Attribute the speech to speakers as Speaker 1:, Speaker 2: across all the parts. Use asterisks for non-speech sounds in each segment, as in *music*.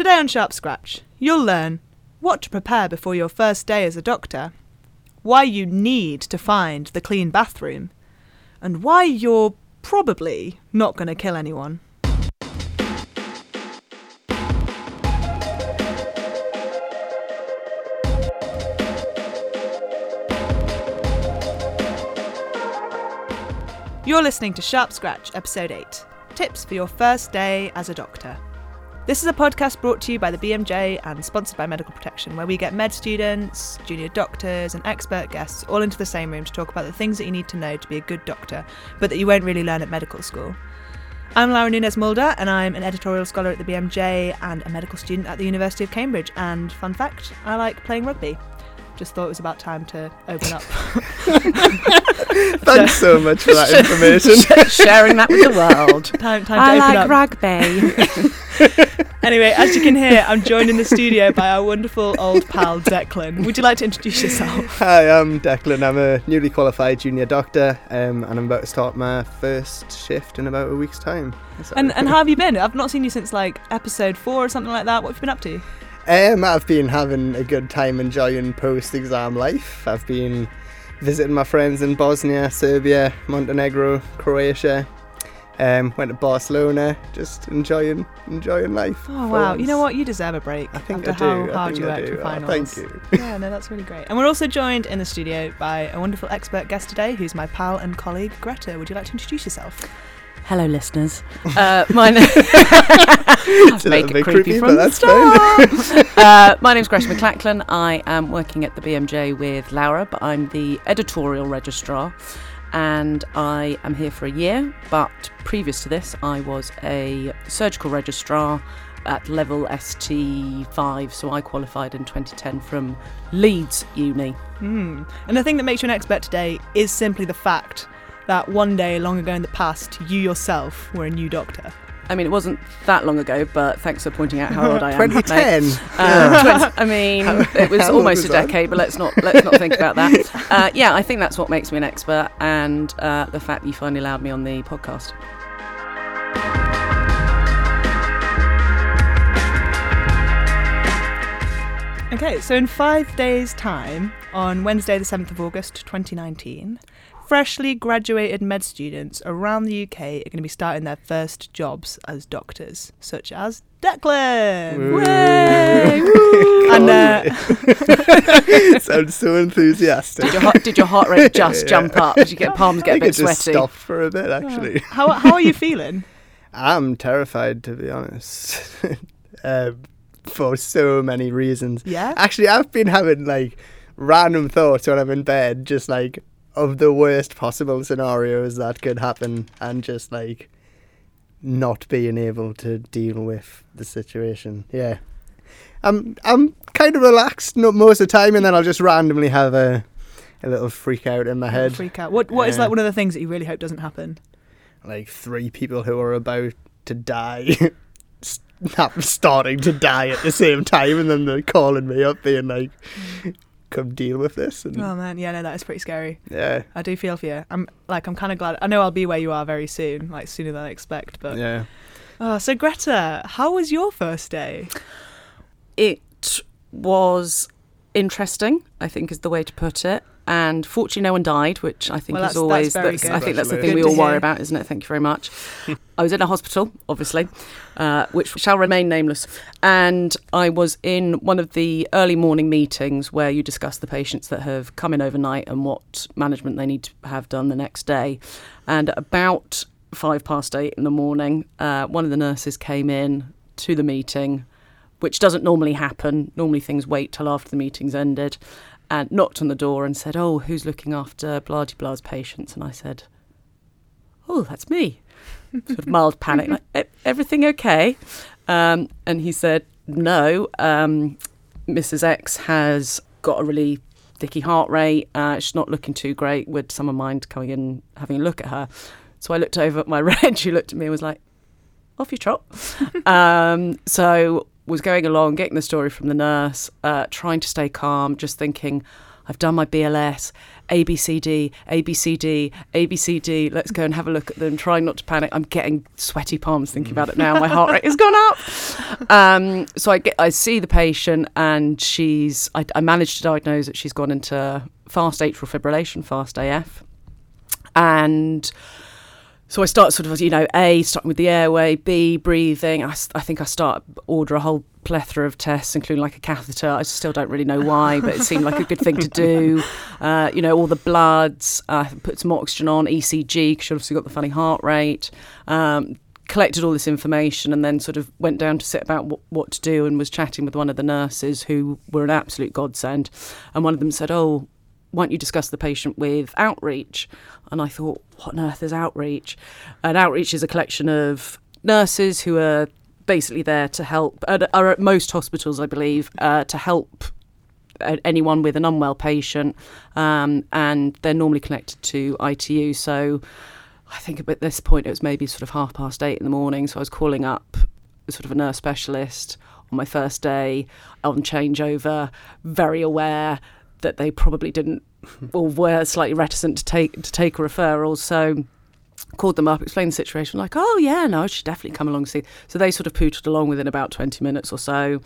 Speaker 1: Today on Sharp Scratch, you'll learn what to prepare before your first day as a doctor, why you need to find the clean bathroom, and why you're probably not going to kill anyone. You're listening to Sharp Scratch, Episode 8 Tips for Your First Day as a Doctor. This is a podcast brought to you by the BMJ and sponsored by Medical Protection, where we get med students, junior doctors, and expert guests all into the same room to talk about the things that you need to know to be a good doctor, but that you won't really learn at medical school. I'm Laura Nunes Mulder, and I'm an editorial scholar at the BMJ and a medical student at the University of Cambridge. And fun fact, I like playing rugby. Just thought it was about time to open up. *laughs*
Speaker 2: Thanks so much for that *laughs* information.
Speaker 3: Sharing that with the world. *laughs*
Speaker 1: time, time to
Speaker 3: I
Speaker 1: open
Speaker 3: like
Speaker 1: up.
Speaker 3: rugby. *laughs*
Speaker 1: Anyway, as you can hear, I'm joined in the studio by our wonderful old pal Declan. Would you like to introduce yourself?
Speaker 2: Hi, I'm Declan. I'm a newly qualified junior doctor, um, and I'm about to start my first shift in about a week's time.
Speaker 1: And and how have you *laughs* been? I've not seen you since like episode four or something like that. What have you been up to?
Speaker 2: Um, I've been having a good time enjoying post-exam life. I've been visiting my friends in Bosnia, Serbia, Montenegro, Croatia. Um, went to Barcelona, just enjoying enjoying life.
Speaker 1: Oh wow!
Speaker 2: once.
Speaker 1: You know what? You deserve a break
Speaker 2: I think
Speaker 1: after
Speaker 2: I
Speaker 1: how
Speaker 2: do. I
Speaker 1: hard
Speaker 2: think
Speaker 1: you
Speaker 2: I
Speaker 1: worked
Speaker 2: do.
Speaker 1: for
Speaker 2: Oh, thank you. *laughs*
Speaker 1: Yeah, no, that's really great. And we're also joined in the studio by a wonderful expert guest today, who's my pal and colleague Greta. Would you like to introduce yourself?
Speaker 3: Hello, listeners. *laughs* Uh, my name. *laughs*
Speaker 2: It's a
Speaker 3: Make
Speaker 2: little
Speaker 3: it creepy
Speaker 2: creepy,
Speaker 3: from
Speaker 2: but
Speaker 3: the
Speaker 2: that's fine.
Speaker 3: uh, my name's Greta McLachlan. I am working at the BMJ with Laura, but I'm the editorial registrar, and I am here for a year. But previous to this, I was a surgical registrar at level ST5, so I qualified in 2010 from Leeds Uni.
Speaker 1: Hmm. And the thing that makes you an expert today is simply the fact that one day long ago in the past, you yourself were a new doctor.
Speaker 3: I mean, it wasn't that long ago, but thanks for pointing out how old I am. mate.
Speaker 2: 2010. *laughs*
Speaker 3: Uh, 20 *laughs* *laughs* I mean, it was
Speaker 2: how old
Speaker 3: almost a
Speaker 2: was that?
Speaker 3: decade, but let's not let's not think about that. Uh, yeah, I think that's what makes me an expert, and uh, the fact that you finally allowed me on the podcast.
Speaker 1: Okay, so in five days' time, on Wednesday, the 7th of August 2019, freshly graduated med students around the UK are going to be starting their first jobs as doctors, such as Declan!
Speaker 2: Woo. *laughs*
Speaker 1: And uh, *laughs*
Speaker 2: Sounds so enthusiastic.
Speaker 3: Did your heart, did your heart rate *laughs* just
Speaker 2: Yeah.
Speaker 3: jump up? Did you get palms
Speaker 2: I
Speaker 3: get a bit
Speaker 2: it just
Speaker 3: sweaty?
Speaker 2: stopped for a bit, actually.
Speaker 1: how, how are you feeling?
Speaker 2: I'm terrified, to be honest, um, for so many reasons.
Speaker 1: Yeah?
Speaker 2: Actually, I've been having like random thoughts when I'm in bed, just like of the worst possible scenarios that could happen, and just like not being able to deal with the situation. Yeah, I'm I'm kind of relaxed most of the time, and then I'll just randomly have a a little freak out in my head.
Speaker 1: Freak out. What, what is like um, one of the things that you really hope doesn't happen?
Speaker 2: like three people who are about to die *laughs* starting to die at the same time and then they're calling me up being like come deal with this and
Speaker 1: Oh man, yeah, no, that is pretty scary.
Speaker 2: yeah
Speaker 1: I do feel for you. I'm like, I'm kind of glad. I know I'll be where you are very soon, like sooner than I expect. But
Speaker 2: yeah
Speaker 1: oh, so Greta, how was your first day?
Speaker 3: It was interesting, I think, is the way to put it. And fortunately, no one died, which I think
Speaker 1: Well,
Speaker 3: is
Speaker 1: that's-
Speaker 3: always.
Speaker 1: that's good.
Speaker 3: I think that's the thing we all worry about, isn't it? Thank you very much. I was in a hospital, obviously, uh, which shall remain nameless. And I was in one of the early morning meetings where you discuss the patients that have come in overnight and what management they need to have done the next day. And at about five past eight in the morning, uh, one of the nurses came in to the meeting, which doesn't normally happen. Normally things wait till after the meeting's ended. And knocked on the door and said, "Oh, who's looking after blah blah's patients?" And I said, "Oh, that's me." sort of mild panic. Like, "E- everything okay? Um, and he said, "No, um, Mrs. X has got a really dicky heart rate. Uh, she's not looking too great. Would someone mind coming in having a look at her?" So I looked over at my *laughs* red. She looked at me and was like, "Off you trot." *laughs* um, so was going along, getting the story from the nurse, uh, trying to stay calm, just thinking, I've done my BLS, ABCD, ABCD, ABCD. Let's go and have a look at them. Trying not to panic. I'm getting sweaty palms thinking about it now. My heart rate has gone up. Um, so I get, I see the patient, and she's. I, I managed to diagnose that she's gone into fast atrial fibrillation, fast AF, and so I start sort of, you know, A, starting with the airway, B, breathing. I, I think I start order a whole plethora of tests, including like a catheter. I still don't really know why, but it seemed like a good thing to do. *laughs* Uh, you know, all the bloods, uh, put some oxygen on, ECG, because you obviously got the funny heart rate. Um, collected all this information and then sort of went down to sit about what, what to do and was chatting with one of the nurses who were an absolute godsend. And one of them said, Oh, why don't you discuss the patient with outreach? And I thought, what on earth is outreach? And outreach is a collection of nurses who are basically there to help, are at most hospitals, I believe, uh, to help anyone with an unwell patient. Um, and they're normally connected to ITU. So I think at this point it was maybe sort of half past eight in the morning. So I was calling up sort of a nurse specialist on my first day on changeover, very aware that they probably didn't *laughs* or were slightly reticent to take to take a referral. So called them up, explained the situation, like, oh yeah, no, I should definitely come along and see. So they sort of pootled along within about twenty minutes or so.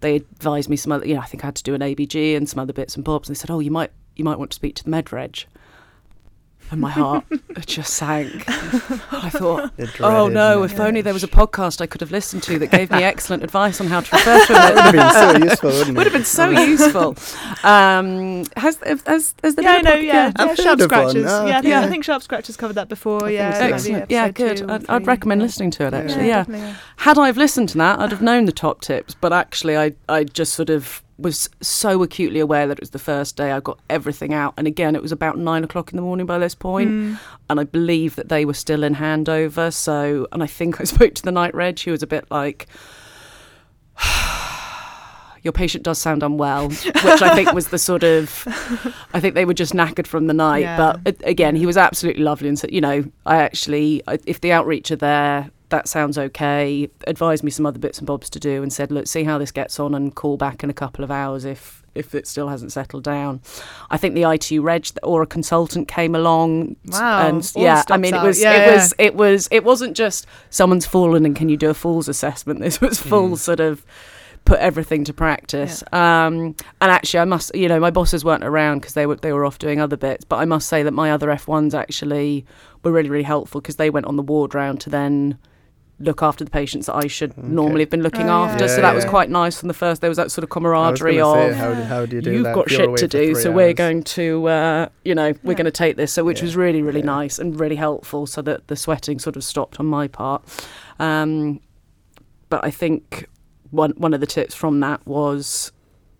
Speaker 3: They advised me some other, you know, I think I had to do an ABG and some other bits and bobs. And they said, oh, you might you might want to speak to the med reg and my heart just sank. I thought, *laughs* oh no, if only there was a podcast I could have listened to that gave me *laughs* excellent advice on how to refer to
Speaker 2: it. would have been so useful, wouldn't it?
Speaker 3: Would have been so *laughs* useful. Um, has, has, has there
Speaker 1: yeah,
Speaker 3: been
Speaker 1: no,
Speaker 3: pod-
Speaker 1: yeah,
Speaker 2: I've
Speaker 1: yeah, sharp
Speaker 2: heard
Speaker 1: scratches.
Speaker 2: Oh,
Speaker 1: yeah, I think,
Speaker 3: yeah.
Speaker 1: I think sharp scratches covered that before.
Speaker 2: I
Speaker 1: Yeah,
Speaker 2: so.
Speaker 3: Excellent. Yeah, good.
Speaker 1: two
Speaker 3: I'd, I'd recommend
Speaker 1: yeah.
Speaker 3: listening to it. Actually, yeah.
Speaker 1: definitely, yeah.
Speaker 3: Had I have listened to that, I'd have known the top tips. But actually, I I just sort of was so acutely aware that it was the first day. I got everything out, and again, it was about nine o'clock in the morning by this point,
Speaker 1: Mm.
Speaker 3: and I believe that they were still in handover. So, and I think I *laughs* spoke to the night reg. She was a bit like. *sighs* Your patient does sound unwell, which I think was the sort of, I think they were just knackered from the night.
Speaker 1: Yeah.
Speaker 3: But again, he was absolutely lovely and said, you know, I actually, if the outreach are there, that sounds okay. Advised me some other bits and bobs to do and said, look, see how this gets on and call back in a couple of hours if if it still hasn't settled down. I think the ITU reg or a consultant came along.
Speaker 1: Wow,
Speaker 3: and yeah, I mean, it was
Speaker 1: Yeah,
Speaker 3: it
Speaker 1: yeah.
Speaker 3: was it was it wasn't just someone's fallen and can you do a falls assessment. This was full
Speaker 2: Mm.
Speaker 3: sort of put everything to practice. Um, and actually, I must, you know, my bosses weren't around because they were they were off doing other bits. But I must say that my other F1s actually were really really helpful because they went on the ward round to then look after the patients that I should
Speaker 2: Okay.
Speaker 3: normally have been looking
Speaker 1: Oh, yeah.
Speaker 3: after. so
Speaker 2: Yeah,
Speaker 3: that was quite nice from the first. There was that sort of camaraderie of
Speaker 2: say, how, do, how do you do
Speaker 3: you've
Speaker 2: that?
Speaker 3: got
Speaker 2: you're
Speaker 3: shit to do,
Speaker 2: three
Speaker 3: so we're going to, uh, you know, we're
Speaker 1: Yeah.
Speaker 3: going to take this. So, which
Speaker 2: Yeah.
Speaker 3: was really, really
Speaker 2: Yeah.
Speaker 3: nice and really helpful, so that the sweating sort of stopped on my part. Um, but I think one one of the tips from that was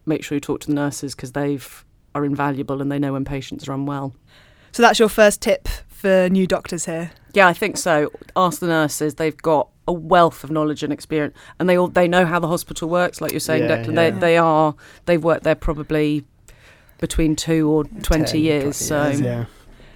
Speaker 3: make sure you talk to the nurses because they've are invaluable and they know when patients are unwell.
Speaker 1: So that's your first tip for new doctors here.
Speaker 3: Yeah, I think so. Ask the nurses; they've got a wealth of knowledge and experience, and they all they know how the hospital works. Like you're saying,
Speaker 2: Yeah,
Speaker 3: Declan,
Speaker 2: yeah.
Speaker 3: they they are they've worked there probably between two or twenty
Speaker 2: 10,
Speaker 3: years.
Speaker 2: 20
Speaker 3: so
Speaker 2: years, yeah.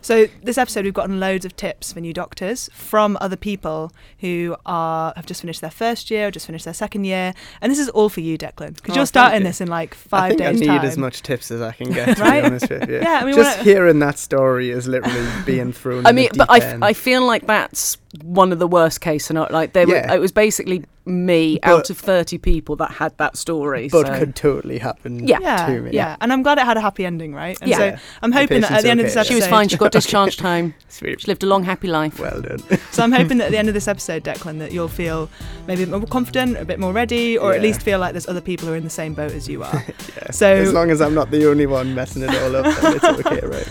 Speaker 1: So this episode, we've gotten loads of tips for new doctors from other people who are have just finished their first year or just finished their second year, and this is all for you, Declan, because
Speaker 3: Oh,
Speaker 1: you're
Speaker 3: thank
Speaker 1: starting
Speaker 2: you.
Speaker 1: this in like
Speaker 2: I
Speaker 1: five
Speaker 2: think I
Speaker 1: days'
Speaker 2: need
Speaker 1: time.
Speaker 2: as much tips as I can get. To *laughs*
Speaker 1: Right?
Speaker 2: be honest with you.
Speaker 1: Yeah, I mean,
Speaker 2: just
Speaker 1: when I-
Speaker 2: hearing that story is literally being thrown.
Speaker 3: I
Speaker 2: in
Speaker 3: mean,
Speaker 2: the
Speaker 3: but
Speaker 2: deep
Speaker 3: I,
Speaker 2: end.
Speaker 3: I feel like that's one of the worst case scenarios. Like they were, it was basically me
Speaker 2: But-
Speaker 3: out of thirty people that had that story.
Speaker 2: but
Speaker 3: so.
Speaker 2: could totally happen.
Speaker 3: Yeah.
Speaker 1: yeah,
Speaker 2: to me.
Speaker 1: yeah, and I'm glad it had a happy ending, right? And
Speaker 3: Yeah.
Speaker 1: so I'm hoping that at the end of this episode,
Speaker 3: she was fine. She got discharged home. *laughs*
Speaker 2: Sweet.
Speaker 3: She lived a long, happy life.
Speaker 2: Well done. *laughs*
Speaker 1: So I'm hoping that at the end of this episode, Declan, that you'll feel maybe a bit more confident, a bit more ready, or at least feel like there's other people who are in the same boat as you *laughs* are.
Speaker 2: yeah.
Speaker 1: So-
Speaker 2: as long as I'm not the only one messing it all up, then it's okay, right?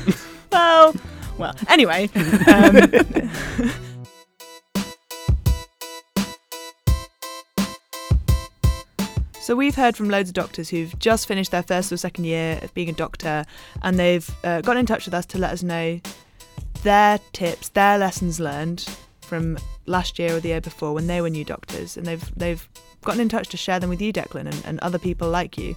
Speaker 1: well, well. Anyway, um, so we've heard from loads of doctors who've just finished their first or second year of being a doctor, and they've uh, got in touch with us to let us know their tips, their lessons learned from last year or the year before when they were new doctors, and they've they've gotten in touch to share them with you, Declan, and, and other people like you.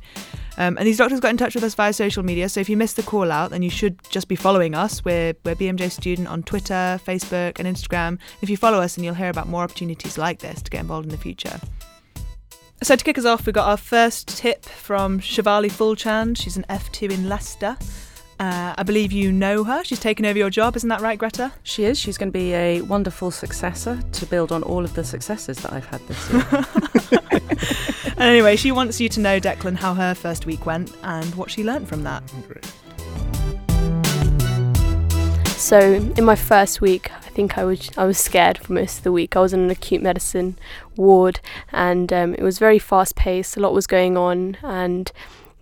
Speaker 1: Um, and these doctors got in touch with us via social media. So if you missed the call out, then you should just be following us. We're, we're BMJ Student on Twitter, Facebook, and Instagram. If you follow us, then you'll hear about more opportunities like this to get involved in the future. So to kick us off, we got our first tip from Shivali Fulchand. She's an F2 in Leicester. Uh, I believe you know her. She's taken over your job, isn't that right, Greta?
Speaker 3: She is. She's going to be a wonderful successor to build on all of the successes that I've had this year.
Speaker 1: and *laughs* anyway, she wants you to know, Declan, how her first week went and what she learnt from that.
Speaker 2: Great.
Speaker 4: So in my first week, I think I was I was scared for most of the week. I was in an acute medicine ward, and um, it was very fast paced. A lot was going on, and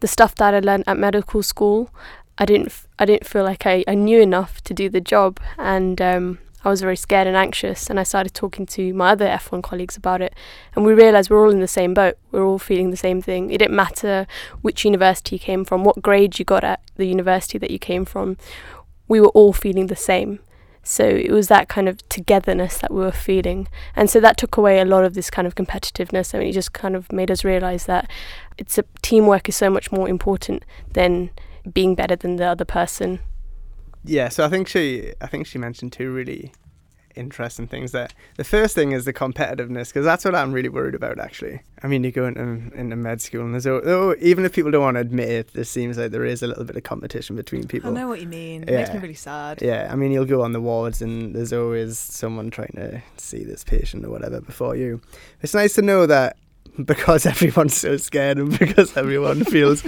Speaker 4: the stuff that I learned at medical school, I didn't I didn't feel like I, I knew enough to do the job, and um, I was very scared and anxious. And I started talking to my other F1 colleagues about it, and we realised we're all in the same boat. We're all feeling the same thing. It didn't matter which university you came from, what grade you got at the university that you came from. We were all feeling the same. So it was that kind of togetherness that we were feeling. And so that took away a lot of this kind of competitiveness. I mean, it just kind of made us realize that it's a teamwork is so much more important than being better than the other person.
Speaker 2: Yeah, so I think she, I think she mentioned two really interesting things there. The first thing is the competitiveness, because that's what I'm really worried about. Actually, I mean, you go into into med school, and there's oh, even if people don't want to admit it, there seems like there is a little bit of competition between people.
Speaker 1: I know what you mean. It makes me really sad.
Speaker 2: Yeah, I mean, you'll go on the wards and there's always someone trying to see this patient or whatever before you. It's nice to know that *laughs* because everyone's so scared and because everyone *laughs* feels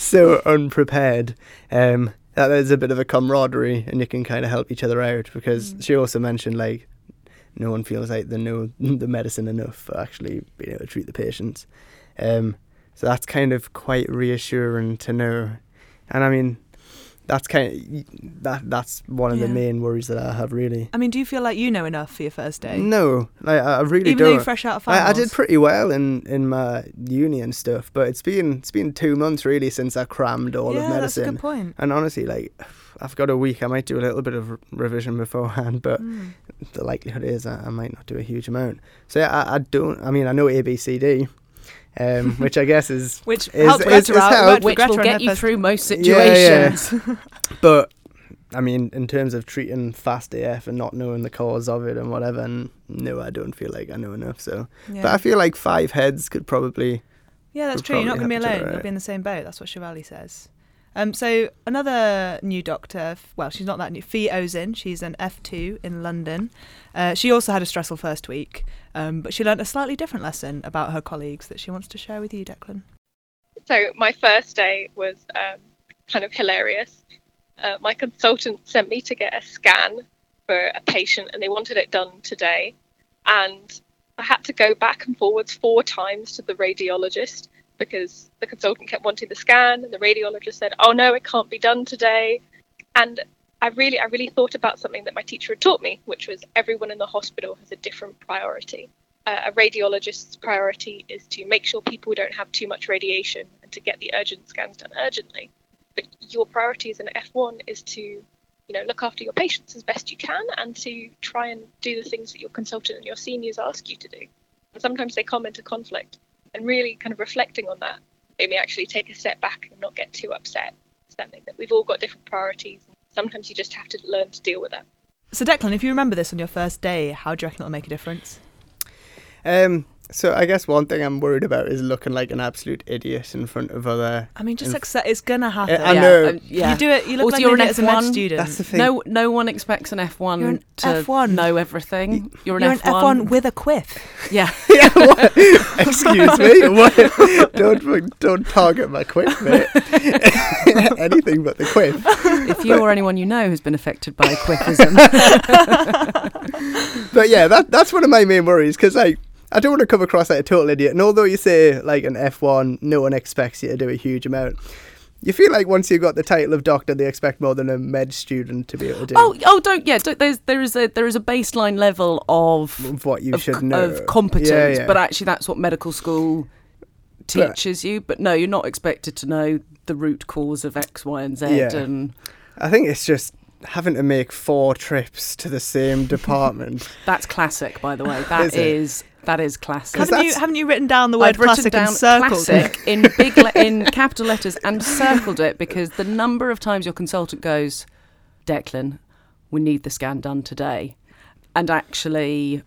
Speaker 2: so unprepared, um, that there's a bit of a camaraderie and you can kind of help each other out. Because
Speaker 1: Mm.
Speaker 2: she also mentioned like no one feels like they know *laughs* the medicine enough for actually being able to treat the patients. Um, so that's kind of quite reassuring to know. And I mean, that's kind of that. That's one of the main worries that I have. Really,
Speaker 1: I mean, do you feel like you know enough for your first day?
Speaker 2: no, like I really
Speaker 1: Even
Speaker 2: don't.
Speaker 1: you're fresh out of
Speaker 2: I, I did pretty well in, in my uni and stuff, but it's been it's been two months really since I crammed all
Speaker 1: yeah,
Speaker 2: of
Speaker 1: that's a
Speaker 2: medicine.
Speaker 1: good point.
Speaker 2: And honestly, like I've got a week, I might do a little bit of revision beforehand, but
Speaker 1: Mm.
Speaker 2: the likelihood is I, I might not do a huge amount. So yeah, I, I don't. I mean, I know A B C D, um, *laughs* which I guess is
Speaker 1: Which
Speaker 2: is-
Speaker 1: helped
Speaker 2: is-
Speaker 1: Greta
Speaker 2: is
Speaker 1: out.
Speaker 2: helped.
Speaker 3: Which
Speaker 1: Greta
Speaker 3: will get you
Speaker 1: first-
Speaker 3: through most
Speaker 2: Yeah, yeah.
Speaker 3: situations. *laughs*
Speaker 2: But I mean, in terms of treating fast AF and not knowing the cause of it and whatever, and no, I don't feel like I know enough. So,
Speaker 1: Yeah.
Speaker 2: but I feel like five heads could probably.
Speaker 1: Yeah, that's true. You're not going to be alone. You'll
Speaker 2: out.
Speaker 1: be in the same boat. That's what Shivali says. Um, so another new doctor. Well, she's not that new. Fee Ozin. She's an F2 in London. Uh, she also had a stressful first week, um, but she learnt a slightly different lesson about her colleagues that she wants to share with you, Declan.
Speaker 5: So my first day was um, kind of hilarious. Uh, my consultant sent me to get a scan for a patient, and they wanted it done today. And I had to go back and forwards four times to the radiologist because the consultant kept wanting the scan, and the radiologist said, "Oh no, it can't be done today." And I really, I really thought about something that my teacher had taught me, which was everyone in the hospital has a different priority uh, a radiologist's priority is to make sure people don't have too much radiation and to get the urgent scans done urgently. But your priority as an F1 is to, you know, look after your patients as best you can and to try and do the things that your consultant and your seniors ask you to do. And sometimes they come into conflict, and really kind of reflecting on that made me actually take a step back and not get too upset, understanding that we've all got different priorities. And Sometimes you just have to learn to deal with that.
Speaker 1: So, Declan, if you remember this on your first day, how do you reckon it'll make a difference?
Speaker 2: Um, so I guess one thing I'm worried about is looking like an absolute idiot in front of other.
Speaker 1: I mean, just
Speaker 2: Inf-
Speaker 1: accept it's gonna happen.
Speaker 2: I
Speaker 3: yeah,
Speaker 2: know.
Speaker 3: um, yeah.
Speaker 1: You do it. You look
Speaker 3: Also,
Speaker 1: like
Speaker 3: you're
Speaker 1: an
Speaker 3: an
Speaker 1: idiot as a med
Speaker 3: F1.
Speaker 1: student.
Speaker 2: That's the thing.
Speaker 3: No, no one expects an F1
Speaker 1: You're an
Speaker 3: to
Speaker 1: F1.
Speaker 3: know everything. You're an
Speaker 1: You're
Speaker 3: F1.
Speaker 1: an F1 with a quiff. *laughs*
Speaker 3: yeah. *laughs*
Speaker 2: yeah, what? *laughs* Excuse me. What? Don't don't target my quiff, mate. Anything but the quiff.
Speaker 3: if you or anyone you know has been affected by quiffism,
Speaker 2: But yeah, that that's one of my main worries because like I don't want to come across like a total idiot. And although you say like an F1, no one expects you to do a huge amount. You feel like once you've got the title of doctor, they expect more than a med student to be able to do
Speaker 3: oh, oh, don't yeah. Don't, there's there is a there is a baseline level of
Speaker 2: of what you
Speaker 3: of,
Speaker 2: should know
Speaker 3: of competence,
Speaker 2: Yeah, yeah.
Speaker 3: but actually that's what medical school
Speaker 2: But-
Speaker 3: teaches you. But no, you're not expected to know the root cause of X, Y, and Z.
Speaker 2: Yeah.
Speaker 3: And
Speaker 2: I think it's just having to make four trips to the same *laughs* department.
Speaker 3: that's classic, by the way. That
Speaker 2: Is it?
Speaker 3: is that is classic.
Speaker 1: Haven't you haven't you written down the word
Speaker 3: I've
Speaker 1: classic
Speaker 3: down
Speaker 1: and circled
Speaker 3: classic
Speaker 1: it?
Speaker 3: in big le- in *laughs* capital letters and circled it because the number of times your consultant goes, Declan, we need the scan done today, and actually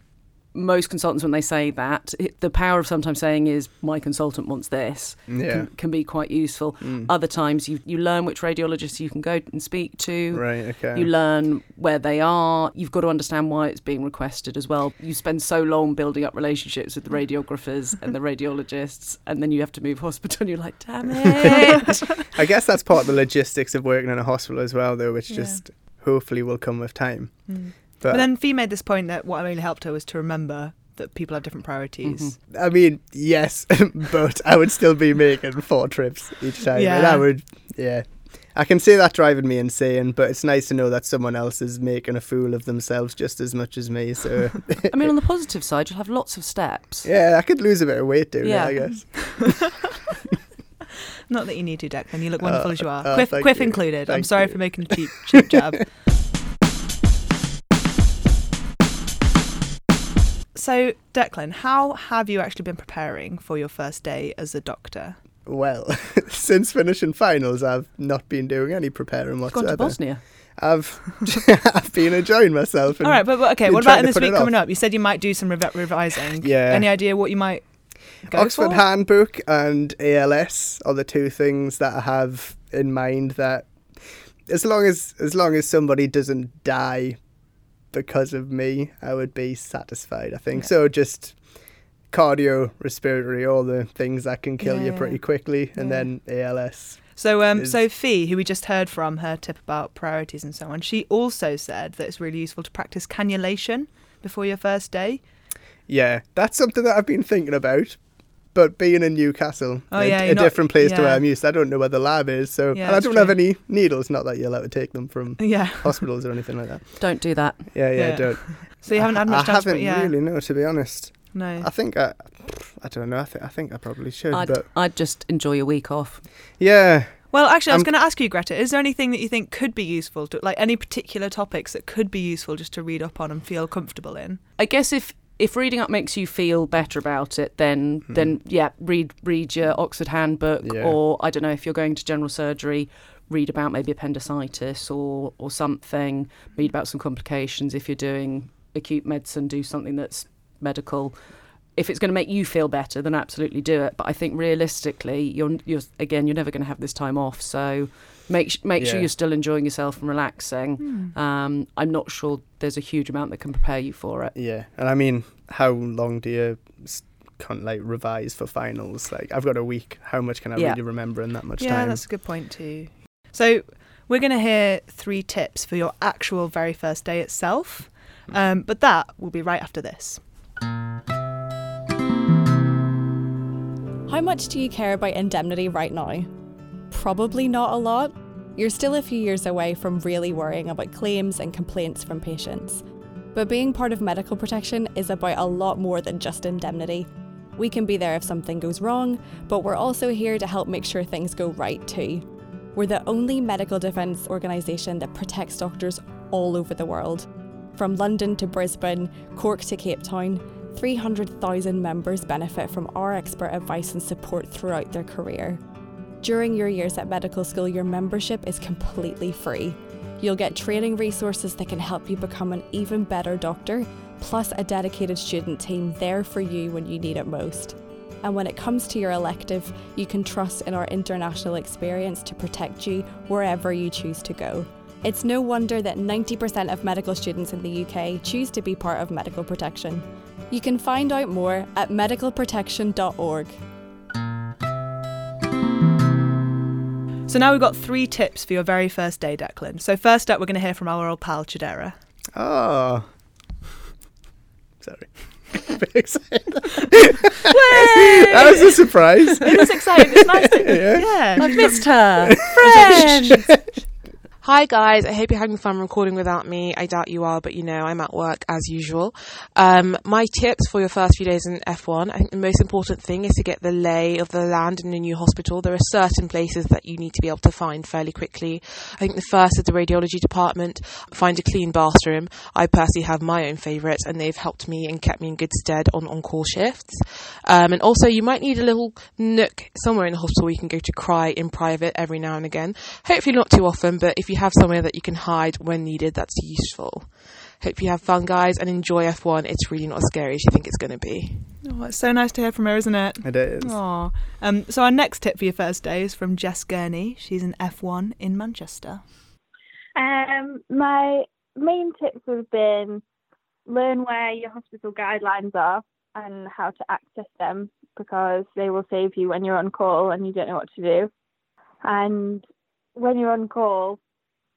Speaker 3: most consultants, when they say that, it, the power of sometimes saying is, my consultant wants this,
Speaker 2: Yeah.
Speaker 3: can, can be quite useful.
Speaker 2: Mm.
Speaker 3: Other times, you, you learn which radiologists you can go and speak to.
Speaker 2: Right. Okay.
Speaker 3: You learn where they are. You've got to understand why it's being requested as well. You spend so long building up relationships with the radiographers and the radiologists, and then you have to move hospital, and you're like, damn it. *laughs*
Speaker 2: I guess that's part of the logistics of working in a hospital as well, though, which
Speaker 1: Yeah.
Speaker 2: just hopefully will come with time.
Speaker 1: Mm.
Speaker 2: But,
Speaker 1: But then Fee made this point that what really helped her was to remember that people have different priorities. Mm-hmm.
Speaker 2: I mean, yes, *laughs* but I would still be making four trips each time. And
Speaker 1: Yeah.
Speaker 2: I would, yeah. I can see that driving me insane, but it's nice to know that someone else is making a fool of themselves just as much as me. So, *laughs*
Speaker 3: I mean, on the positive side, you'll have lots of steps.
Speaker 2: yeah, I could lose a bit of weight doing
Speaker 3: Yeah.
Speaker 2: that, I guess. *laughs*
Speaker 1: Not that you need to, Declan. You look uh, wonderful
Speaker 2: Oh,
Speaker 1: as you are.
Speaker 2: Uh, oh,
Speaker 1: Quiff, Quiff
Speaker 2: you.
Speaker 1: included. I'm sorry
Speaker 2: you.
Speaker 1: for making a cheap, cheap jab. So, Declan, how have you actually been preparing for your first day as a doctor?
Speaker 2: Well, *laughs* since finishing finals, I've not been doing any preparing
Speaker 3: You've gone to
Speaker 2: whatsoever.
Speaker 3: Bosnia.
Speaker 2: I've *laughs* I've been enjoying myself. And
Speaker 1: All right, but, but okay, what about in this week coming
Speaker 2: off.
Speaker 1: up? You said you might do some rev- revising.
Speaker 2: Yeah.
Speaker 1: Any idea what you might go
Speaker 2: Oxford
Speaker 1: for?
Speaker 2: Handbook and ALS are the two things that I have in mind that as long as as long as somebody doesn't die because of me, I would be satisfied, I think.
Speaker 1: Yeah.
Speaker 2: So just cardio, respiratory, all the things that can kill you
Speaker 1: Yeah.
Speaker 2: pretty quickly and then ALS.
Speaker 1: So, um,
Speaker 2: is-
Speaker 1: so Fee, who we just heard from, her tip about priorities and so on, she also said that it's really useful to practice cannulation before your first day.
Speaker 2: Yeah, that's something that I've been thinking about. But being in Newcastle,
Speaker 1: Oh,
Speaker 2: a,
Speaker 1: yeah,
Speaker 2: a
Speaker 1: you're not-
Speaker 2: different place to where. I'm used, I don't know where the lab is. So,
Speaker 1: Yeah,
Speaker 2: and I don't have any needles. Not that you're allowed to take them from *laughs*
Speaker 1: Yeah.
Speaker 2: hospitals or anything like that.
Speaker 3: Don't do that.
Speaker 2: Yeah, yeah,
Speaker 1: Yeah.
Speaker 2: don't.
Speaker 1: So you haven't had much
Speaker 2: I
Speaker 1: time to
Speaker 2: haven't
Speaker 1: yeah.
Speaker 2: really, no, to be honest.
Speaker 1: No.
Speaker 2: I think I, I don't know. I think I think I probably should,
Speaker 3: I'd,
Speaker 2: but
Speaker 3: I'd just enjoy a week off.
Speaker 2: yeah,
Speaker 1: Well, actually, I was
Speaker 2: I'm-
Speaker 1: going to ask you, Greta, is there anything that you think could be useful to, like any particular topics that could be useful just to read up on and feel comfortable in?
Speaker 3: I guess if if reading up makes you feel better about it, then
Speaker 2: Hmm.
Speaker 3: then yeah, read read your Oxford Handbook,
Speaker 2: Yeah.
Speaker 3: or I don't know if you're going to general surgery, read about maybe appendicitis or or something. Read about some complications. If you're doing acute medicine, do something that's medical. If it's going to make you feel better, then absolutely do it. But I think realistically, you're you're again, you're never going to have this time off, so. Make, sh- make sure you're still enjoying yourself and relaxing. Um, I'm not sure there's a huge amount that can prepare you for it.
Speaker 2: yeah. And I mean, how long do you s- can't like revise for finals? Like, I've got a week. How much can I
Speaker 3: Yeah.
Speaker 2: really remember in that much
Speaker 1: yeah,
Speaker 2: time?
Speaker 1: Yeah, that's a good point too. So we're going to hear three tips for your actual very first day itself, um, but that will be right after this.
Speaker 6: How much do you care about indemnity right now? Probably not a lot. You're still a few years away from really worrying about claims and complaints from patients. But being part of medical protection is about a lot more than just indemnity. We can be there if something goes wrong, but we're also here to help make sure things go right too. We're the only medical defence organisation that protects doctors all over the world. From London to Brisbane, Cork to Cape Town, 300,000 members benefit from our expert advice and support throughout their career. During your years at medical school, your membership is completely free. You'll get training resources that can help you become an even better doctor, plus a dedicated student team there for you when you need it most. And when it comes to your elective, you can trust in our international experience to protect you wherever you choose to go. It's no wonder that 90% of medical students in the UK choose to be part of medical protection. You can find out more at medicalprotection.org.
Speaker 1: So now we've got three tips for your very first day, Declan. So first up, we're going to hear from our old pal Chidera.
Speaker 2: Oh. *laughs* Sorry. *laughs* *laughs* That was a surprise.
Speaker 1: It was exciting. It's nice. To,
Speaker 2: Yeah.
Speaker 1: yeah.
Speaker 3: I've missed her.
Speaker 1: Friends.
Speaker 7: Hi guys, I hope you're having fun recording without me. I doubt you are, but you know, I'm at work as usual. Um, my tips for your first few days in F1, I think the most important thing is to get the lay of the land in a new hospital. There are certain places that you need to be able to find fairly quickly. I think the first is the radiology department. Find a clean bathroom. I personally have my own favourites and they've helped me and kept me in good stead on on-call shifts. Um, and also you might need a little nook somewhere in the hospital where you can go to cry in private every now and again. Hopefully not too often, but if you have somewhere that you can hide when needed, that's useful. Hope you have fun, guys, and enjoy F1. It's really not as scary as you think it's going to be.
Speaker 1: Oh, it's so nice to hear from her, isn't it?
Speaker 2: It is.
Speaker 1: Aw. Um, so our next tip for your first day is from Jess Gurney. She's an F1 in Manchester.
Speaker 8: Um, my main tips have been learn where your hospital guidelines are and how to access them because they will save you when you're on call and you don't know what to do. And when you're on call,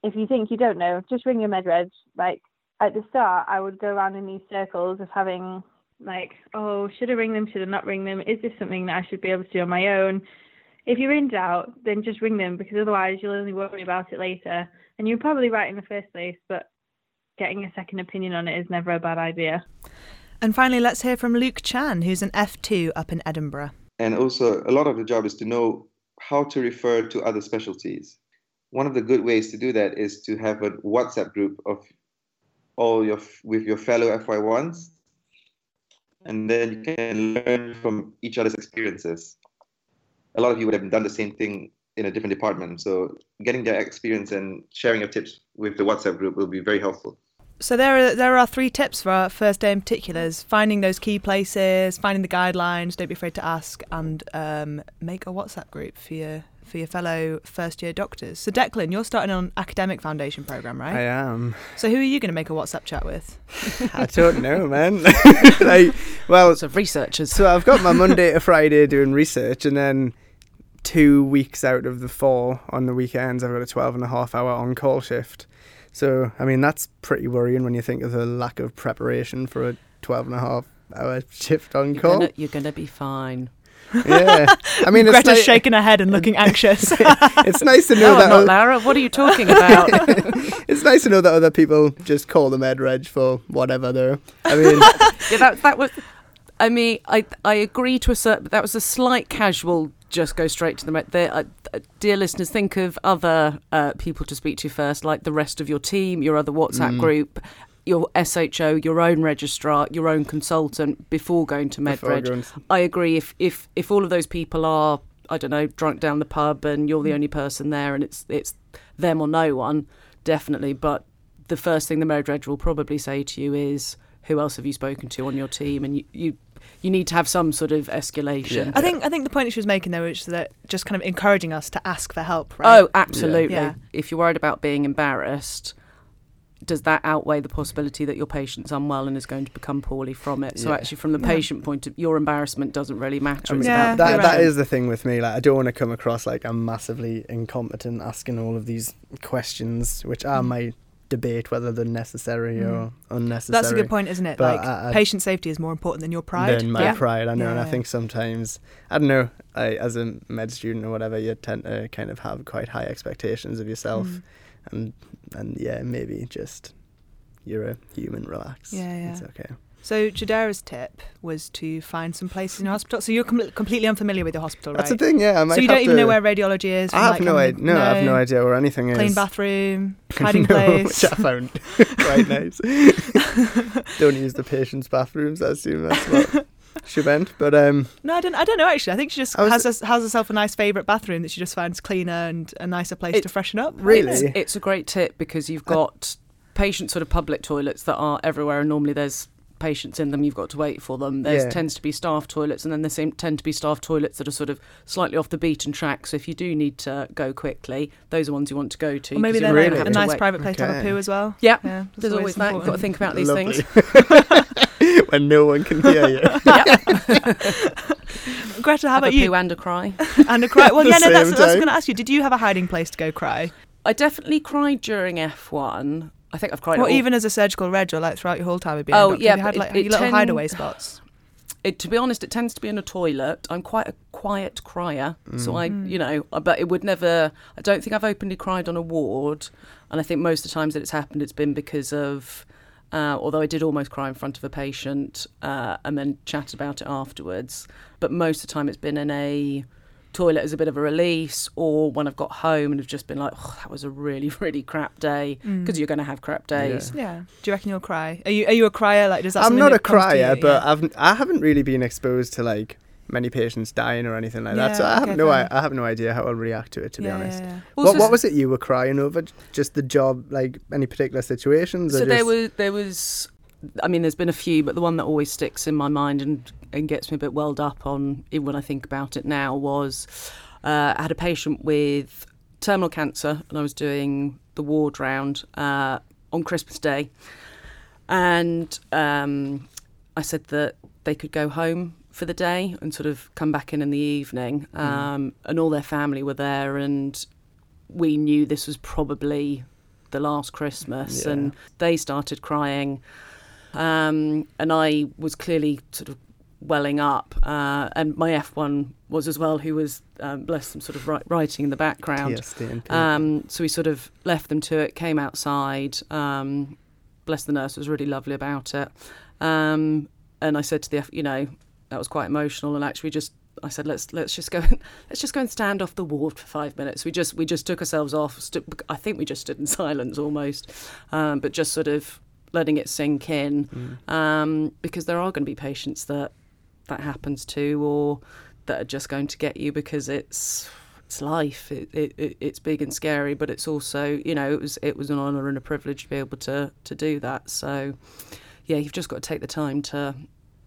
Speaker 8: if you think you don't know, just ring your medreg. Like at the start, I would go around in these circles of having like, oh, should I ring them? Should I not ring them? Is this something that I should be able to do on my own? If you're in doubt, then just ring them because otherwise you'll only worry about it later. And you're probably right in the first place, but getting a second opinion on it is never a bad idea.
Speaker 1: And finally, let's hear from Luke Chan, who's an F2 up in Edinburgh.
Speaker 9: And also, a lot of the job is to know how to refer to other specialties. One of the good ways to do that is to have a WhatsApp group of all your with your fellow FY1s, and then you can learn from each other's experiences. A lot of you would have done the same thing in a different department, so getting their experience and sharing your tips with the WhatsApp group will be very helpful.
Speaker 1: So there are there are three tips for our first day in particulars: finding those key places, finding the guidelines, don't be afraid to ask, and um, make a WhatsApp group for your for your fellow first year doctors. So Declan, you're starting on academic foundation program, right?
Speaker 2: I am.
Speaker 1: So who are you going to make a WhatsApp chat with?
Speaker 2: I don't *laughs* know, man. *laughs* like, well,
Speaker 3: Lots researchers.
Speaker 2: so I've got my Monday to Friday doing research, and then two weeks out of the four on the weekends, I've got a 12 and a half hour on call shift. So, I mean, that's pretty worrying when you think of the lack of preparation for a 12 and a half hour *laughs* shift on
Speaker 3: You're
Speaker 2: call.
Speaker 3: gonna, you're gonna be fine.
Speaker 2: Yeah. I mean, it's,
Speaker 1: Greta's
Speaker 2: ni-
Speaker 1: shaking her head and looking *laughs* anxious. *laughs*
Speaker 2: it's nice to know
Speaker 3: No, I'm
Speaker 2: that.
Speaker 3: not
Speaker 2: o-
Speaker 3: Lara. What are you talking about? *laughs*
Speaker 2: it's nice to know that other people just call the med reg for whatever they're. I mean,
Speaker 3: yeah, that that was. I mean, I I agree to a certain. That was a slight casual. Just go straight to the. the uh, uh, dear listeners, think of other uh, people to speak to first, like the rest of your team, your other WhatsApp
Speaker 2: Mm.
Speaker 3: group, your SHO, your own registrar, your own consultant before going to
Speaker 2: before
Speaker 3: MedReg.
Speaker 2: going-
Speaker 3: I agree. If if if all of those people are, I don't know, drunk down the pub, and you're the mm. only person there, and it's it's them or no one, definitely. But the first thing the MedReg will probably say to you is, "Who else have you spoken to on your team?" And you you, you need to have some sort of escalation.
Speaker 2: Yeah.
Speaker 1: I think I think the point that she was making though is that just kind of encouraging us to ask for help, right?
Speaker 3: Oh, absolutely.
Speaker 1: Yeah.
Speaker 3: If you're worried about being embarrassed, does that outweigh the possibility that your patient's unwell and is going to become poorly from it? So
Speaker 2: Yeah.
Speaker 3: actually, from the
Speaker 1: Yeah.
Speaker 3: patient point of your embarrassment doesn't really matter.
Speaker 2: I mean,
Speaker 3: It's
Speaker 1: Yeah,
Speaker 3: about
Speaker 2: that
Speaker 1: you're
Speaker 2: that
Speaker 1: right.
Speaker 2: is the thing with me. Like, I don't want to come across like I'm massively incompetent asking all of these questions, which I
Speaker 1: Mm.
Speaker 2: might debate whether they're necessary or unnecessary.
Speaker 1: That's a good point, isn't it?
Speaker 2: But
Speaker 1: like
Speaker 2: I- I-
Speaker 1: patient safety is more important than your pride.
Speaker 2: Than my
Speaker 3: Yeah.
Speaker 2: pride, I know, and I think sometimes I don't know. I, as a med student or whatever, you tend to kind of have quite high expectations of yourself,
Speaker 1: Mm.
Speaker 2: And and yeah, maybe just you're a human. Relax.
Speaker 1: Yeah, yeah.
Speaker 2: It's okay.
Speaker 1: So Chidera's tip was to find some places in your hospital. So you're com- completely unfamiliar with the hospital, right?
Speaker 2: That's the thing. Yeah, I might
Speaker 1: so you don't even know where radiology is.
Speaker 2: I have
Speaker 1: like,
Speaker 2: no
Speaker 1: um, the-
Speaker 2: idea. No, I have no idea where anything
Speaker 1: Clean
Speaker 2: is.
Speaker 1: Clean bathroom, *laughs* hiding
Speaker 2: No,
Speaker 1: place.
Speaker 2: which I found quite *laughs* nice. *laughs* don't use the patients' bathrooms. I assume that's what she meant. But um,
Speaker 1: No, I don't. I don't know actually. I think she just
Speaker 2: was-
Speaker 1: has us, has herself a nice favourite bathroom that she just finds cleaner and a nicer place
Speaker 3: It-
Speaker 1: to freshen up.
Speaker 2: Really?
Speaker 3: It's, it's a great tip because you've got patient sort of public toilets that are everywhere, and normally there's patients in them. You've got to wait for them. There
Speaker 2: Yeah.
Speaker 3: tends to be staff toilets, and then there seem, tend to be staff toilets that are sort of slightly off the beaten track. So if you do need to go quickly, those are ones you want to go to.
Speaker 1: Or maybe
Speaker 3: 'cause
Speaker 1: they're
Speaker 3: you're
Speaker 1: like
Speaker 3: gonna
Speaker 2: Really?
Speaker 1: a nice
Speaker 3: wait.
Speaker 1: private place to have a poo as well.
Speaker 3: Yeah,
Speaker 1: Yeah,
Speaker 3: There's always that. You've got to think about these
Speaker 2: lovely.
Speaker 3: things. *laughs* *laughs* *laughs*
Speaker 2: when no one can hear you. *laughs* *laughs*
Speaker 1: Greta, how
Speaker 3: Have
Speaker 1: about
Speaker 3: a
Speaker 1: you?
Speaker 3: poo and a cry.
Speaker 1: And a cry. Well, yeah, no, that's, that's what I was
Speaker 2: time.
Speaker 1: going to ask you. Did you have a hiding place to go cry?
Speaker 3: I definitely cried during F1. I think I've cried.
Speaker 1: Or
Speaker 3: at all-
Speaker 1: even as a surgical reg or like throughout your whole time of being
Speaker 3: Oh,
Speaker 1: a doctor?
Speaker 3: yeah,
Speaker 1: Have you had
Speaker 3: but
Speaker 1: like
Speaker 3: it- it
Speaker 1: little
Speaker 3: tend-
Speaker 1: hideaway spots?
Speaker 3: it, to be honest, it tends to be in a toilet. I'm quite a quiet crier, so I,
Speaker 1: Mm.
Speaker 3: you know, uh, but it would never. I don't think I've openly cried on a ward, and I think most of the times that it's happened, it's been because of. Uh, although I did almost cry in front of a patient uh, and then chat about it afterwards, but most of the time it's been in a toilet as a bit of a release, or when I've got home and have just been like, oh, that was a really, *laughs* really crap day,
Speaker 1: Mm.
Speaker 3: because you're going to have crap days.
Speaker 1: Yeah. Do you reckon you'll cry? Are you are you a crier? Like, does that
Speaker 2: I'm not a
Speaker 1: that comes to
Speaker 2: crier, but
Speaker 1: Yeah.
Speaker 2: I've I haven't really been exposed to like many patients dying or anything like that. So I have
Speaker 1: okay,
Speaker 2: no, I. I have no idea how I'll react to it. To be honest,
Speaker 1: yeah, yeah.
Speaker 2: what,
Speaker 3: Also-
Speaker 2: what was it you were crying over? Just the job, like any particular situations? or
Speaker 3: So there was there was I mean there's been a few but the one that always sticks in my mind and and gets me a bit welled up on even when I think about it now was uh, I had a patient with terminal cancer and I was doing the ward round uh, on Christmas Day and um, I said that they could go home for the day and sort of come back in in the evening um, and all their family were there and we knew this was probably the last Christmas,
Speaker 2: Yeah.
Speaker 3: and they started crying. Um, and I was clearly sort of welling up, uh, and my F1 was as well, who was, um, bless them, sort of wri- writing in the background. Um, so we sort of left them to it, came outside. Um, bless the nurse, was really lovely about it. Um, and I said to the, F- you know, that was quite emotional. And actually, just, I said, let's let's just go, and, *laughs* let's just go and stand off the ward for five minutes. We just we just took ourselves off. Stu- I think we just stood in *laughs* silence almost, um, but just sort of letting it sink in,
Speaker 2: Mm.
Speaker 3: um, because there are going to be patients that that happens to, or that are just going to get you because it's it's life. It, it, it it's big and scary, but it's also you know it was it was an honour and a privilege to be able to to do that. So yeah, you've just got to take the time to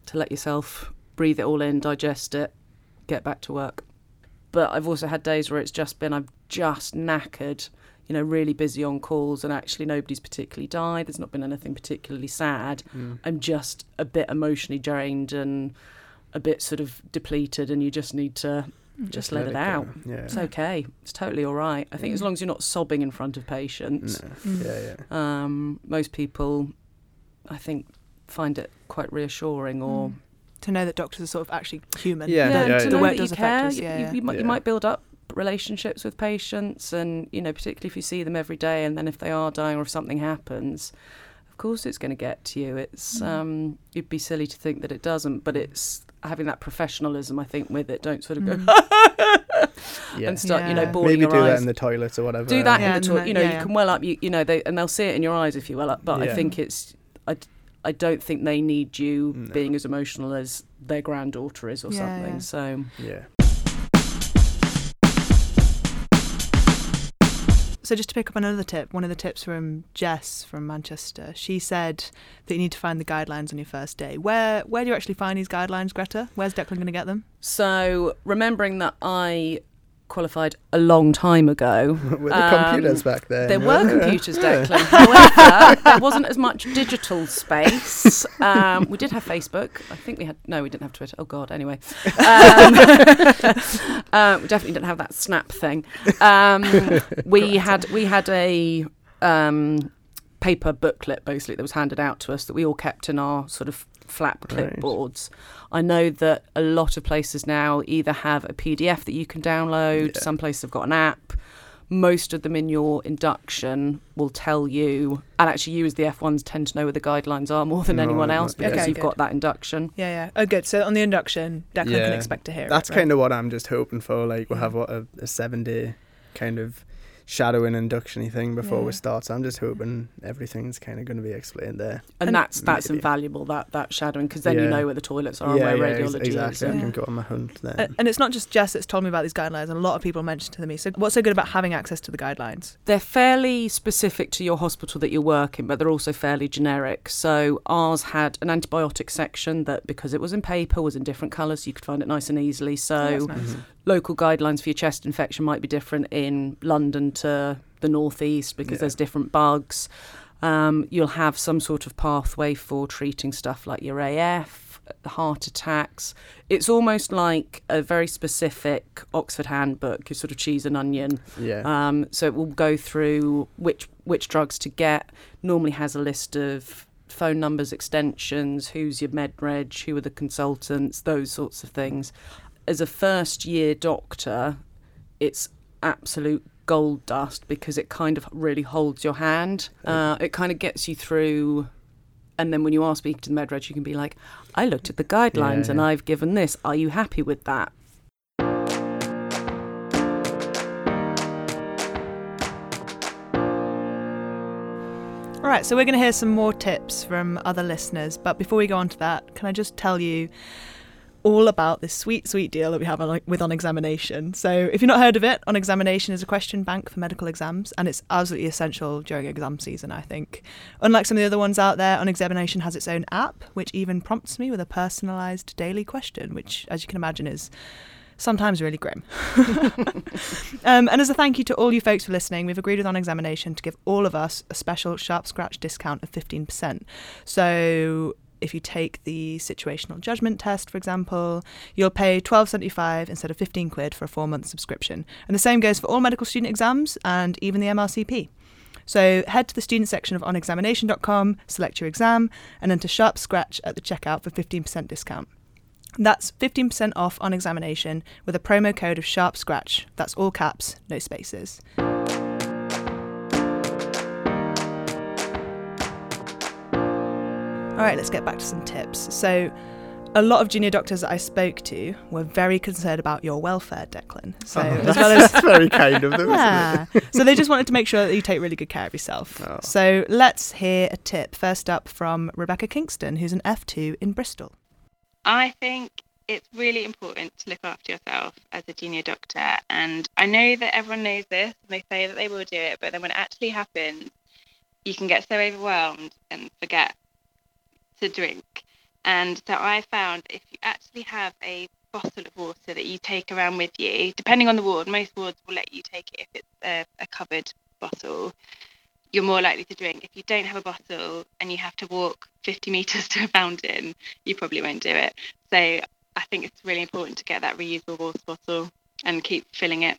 Speaker 3: to let yourself breathe it all in, digest it, get back to work. But I've also had days where it's just been I'm just knackered, you know, really busy on calls, and actually nobody's particularly died. There's not been anything particularly sad.
Speaker 2: Mm.
Speaker 3: I'm just a bit emotionally drained and a bit sort of depleted, and you just need to just, let, it,
Speaker 2: go.
Speaker 3: out.
Speaker 2: Yeah.
Speaker 3: It's okay. It's totally all right. I think as long as you're not sobbing in front of patients,
Speaker 2: No.
Speaker 1: Mm.
Speaker 2: Yeah, yeah.
Speaker 3: um, most people, I think, find it quite reassuring or.
Speaker 1: Mm. To know that doctors are sort of actually human.
Speaker 2: Yeah,
Speaker 3: yeah,
Speaker 2: yeah,
Speaker 3: to
Speaker 2: yeah.
Speaker 1: The
Speaker 3: know
Speaker 1: work
Speaker 3: that you
Speaker 1: does affect
Speaker 3: care.
Speaker 1: us,
Speaker 3: You-
Speaker 1: yeah,
Speaker 3: you,
Speaker 1: yeah.
Speaker 3: you might, you might build up relationships with patients, and you know, particularly if you see them every day, and then if they are dying or if something happens, of course it's going to get to you. It's
Speaker 1: Mm.
Speaker 3: um, you'd be silly to think that it doesn't, but it's having that professionalism, I think, with it. Don't sort of go *laughs*
Speaker 2: yeah.
Speaker 3: and start, you know,
Speaker 1: Yeah.
Speaker 3: bawling
Speaker 2: Maybe
Speaker 3: your
Speaker 2: do that in the toilets or whatever.
Speaker 3: do that
Speaker 1: Yeah,
Speaker 3: in the toilet. You know,
Speaker 1: yeah,
Speaker 3: you can well up. You you know, they and they'll see it in your eyes if you well up. But I think it's I. I don't think they need you
Speaker 2: No.
Speaker 3: being as emotional as their granddaughter is or
Speaker 1: Yeah,
Speaker 3: something.
Speaker 1: yeah.
Speaker 3: So
Speaker 2: Yeah.
Speaker 1: So just to pick up another tip, one of the tips from Jess from Manchester, she said that you need to find the guidelines on your first day. Where where do you actually find these guidelines, Greta? Where's Declan going to get them?
Speaker 3: So remembering that I qualified a long time ago, *laughs*
Speaker 2: Were the
Speaker 3: um, *laughs*
Speaker 2: computers back there?
Speaker 3: there were computers, Declan. However, there *laughs* wasn't as much digital space. Um, we did have Facebook. I think we had no, we didn't have Twitter. Oh God. Anyway, um, uh, we definitely didn't have that Snap thing. Um, we had we had a. Um, paper booklet basically that was handed out to us that we all kept in our sort of
Speaker 2: Right.
Speaker 3: clipboards. I know that a lot of places now either have a PDF that you can download,
Speaker 2: Yeah.
Speaker 3: some places have got an app. Most of them in your induction will tell you, and actually, you as the F1s tend to know where the guidelines are more than anyone else because
Speaker 1: yeah.
Speaker 3: you've
Speaker 1: Okay,
Speaker 3: got that induction.
Speaker 1: Yeah, yeah. Oh, good. So on the induction, Declan can expect to hear
Speaker 2: That's
Speaker 1: it. right?
Speaker 2: kind of what I'm just hoping for. Like we'll have what a, a seven day kind of shadowing inductiony thing before
Speaker 1: Yeah.
Speaker 2: we start. So I'm just hoping everything's kind of going to be explained there.
Speaker 3: And,
Speaker 1: And
Speaker 3: that's that's
Speaker 2: maybe.
Speaker 3: invaluable that that shadowing because then you know where the toilets are and
Speaker 2: yeah,
Speaker 3: where
Speaker 2: yeah, ex-
Speaker 3: radiology
Speaker 2: exactly.
Speaker 3: is.
Speaker 2: I
Speaker 3: and-
Speaker 2: can go on my hunt then.
Speaker 1: And, and it's not just Jess that's told me about these guidelines. And a lot of people mentioned to me. So what's so good about having access to the guidelines?
Speaker 3: They're fairly specific to your hospital that you work in, but they're also fairly generic. So ours had an antibiotic section that, because it was in paper, was in different colours, so you could find it nice and easily. So
Speaker 1: Oh, that's nice.
Speaker 2: Mhm.
Speaker 3: Local guidelines for your chest infection might be different in London to the northeast because
Speaker 2: Yeah.
Speaker 3: there's different bugs. Um, you'll have some sort of pathway for treating stuff like your AF, heart attacks. It's almost like a very specific Oxford handbook, your sort of cheese and onion.
Speaker 2: Yeah.
Speaker 3: Um, so it will go through which which drugs to get. Normally has a list of phone numbers, extensions, who's your med reg, who are the consultants, those sorts of things. As a first year doctor, it's absolute gold dust because it kind of really holds your hand. Uh, it kind of gets you through. And then when you are speaking to the med reg, you can be like, I looked at the guidelines
Speaker 2: Yeah,
Speaker 3: and
Speaker 2: yeah.
Speaker 3: I've given this. Are you happy with that?
Speaker 1: All right, so we're going to hear some more tips from other listeners. But before we go on to that, can I just tell you all about this sweet, sweet deal that we have on, with On Examination. So, if you've not heard of it, On Examination is a question bank for medical exams, and it's absolutely essential during exam season, I think. Unlike some of the other ones out there, On Examination has its own app, which even prompts me with a personalised daily question, which, as you can imagine, is sometimes really grim. *laughs* um, and as a thank you to all you folks for listening, we've agreed with On Examination to give all of us a special Sharp Scratch discount of 15%. So if you take the situational judgment test, for example, you'll pay twelve seventy five instead of fifteen quid for a four month subscription. And the same goes for all medical student exams and even the MRCP. So head to the student section of onexamination.com, select your exam, and enter Sharp Scratch at the checkout for 15% discount. That's 15% off on examination with a promo code of Sharp Scratch. That's all caps, no spaces. All right, let's get back to some tips. So, a lot of junior doctors that I spoke to were very concerned about your welfare, Declan. So,
Speaker 2: Oh,
Speaker 1: as well *laughs* as
Speaker 2: that's very kind of them,
Speaker 1: yeah.
Speaker 2: isn't it?
Speaker 1: so they just wanted to make sure that you take really good care of yourself.
Speaker 2: Oh.
Speaker 1: So let's hear a tip. First up from Rebecca Kingston, who's an F2 in Bristol.
Speaker 10: I think it's really important to look after yourself as a junior doctor. And I know that everyone knows this and they say that they will do it, but then when it actually happens, you can get so overwhelmed and forget to drink. And so I found if you actually have a bottle of water that you take around with you, depending on the ward, most wards will let you take it if it's a, a covered bottle. You're more likely to drink. If you don't have a bottle and you have to walk 50 meters *laughs* to a fountain, you probably won't do it. So I think it's really important to get that reusable water bottle and keep filling it.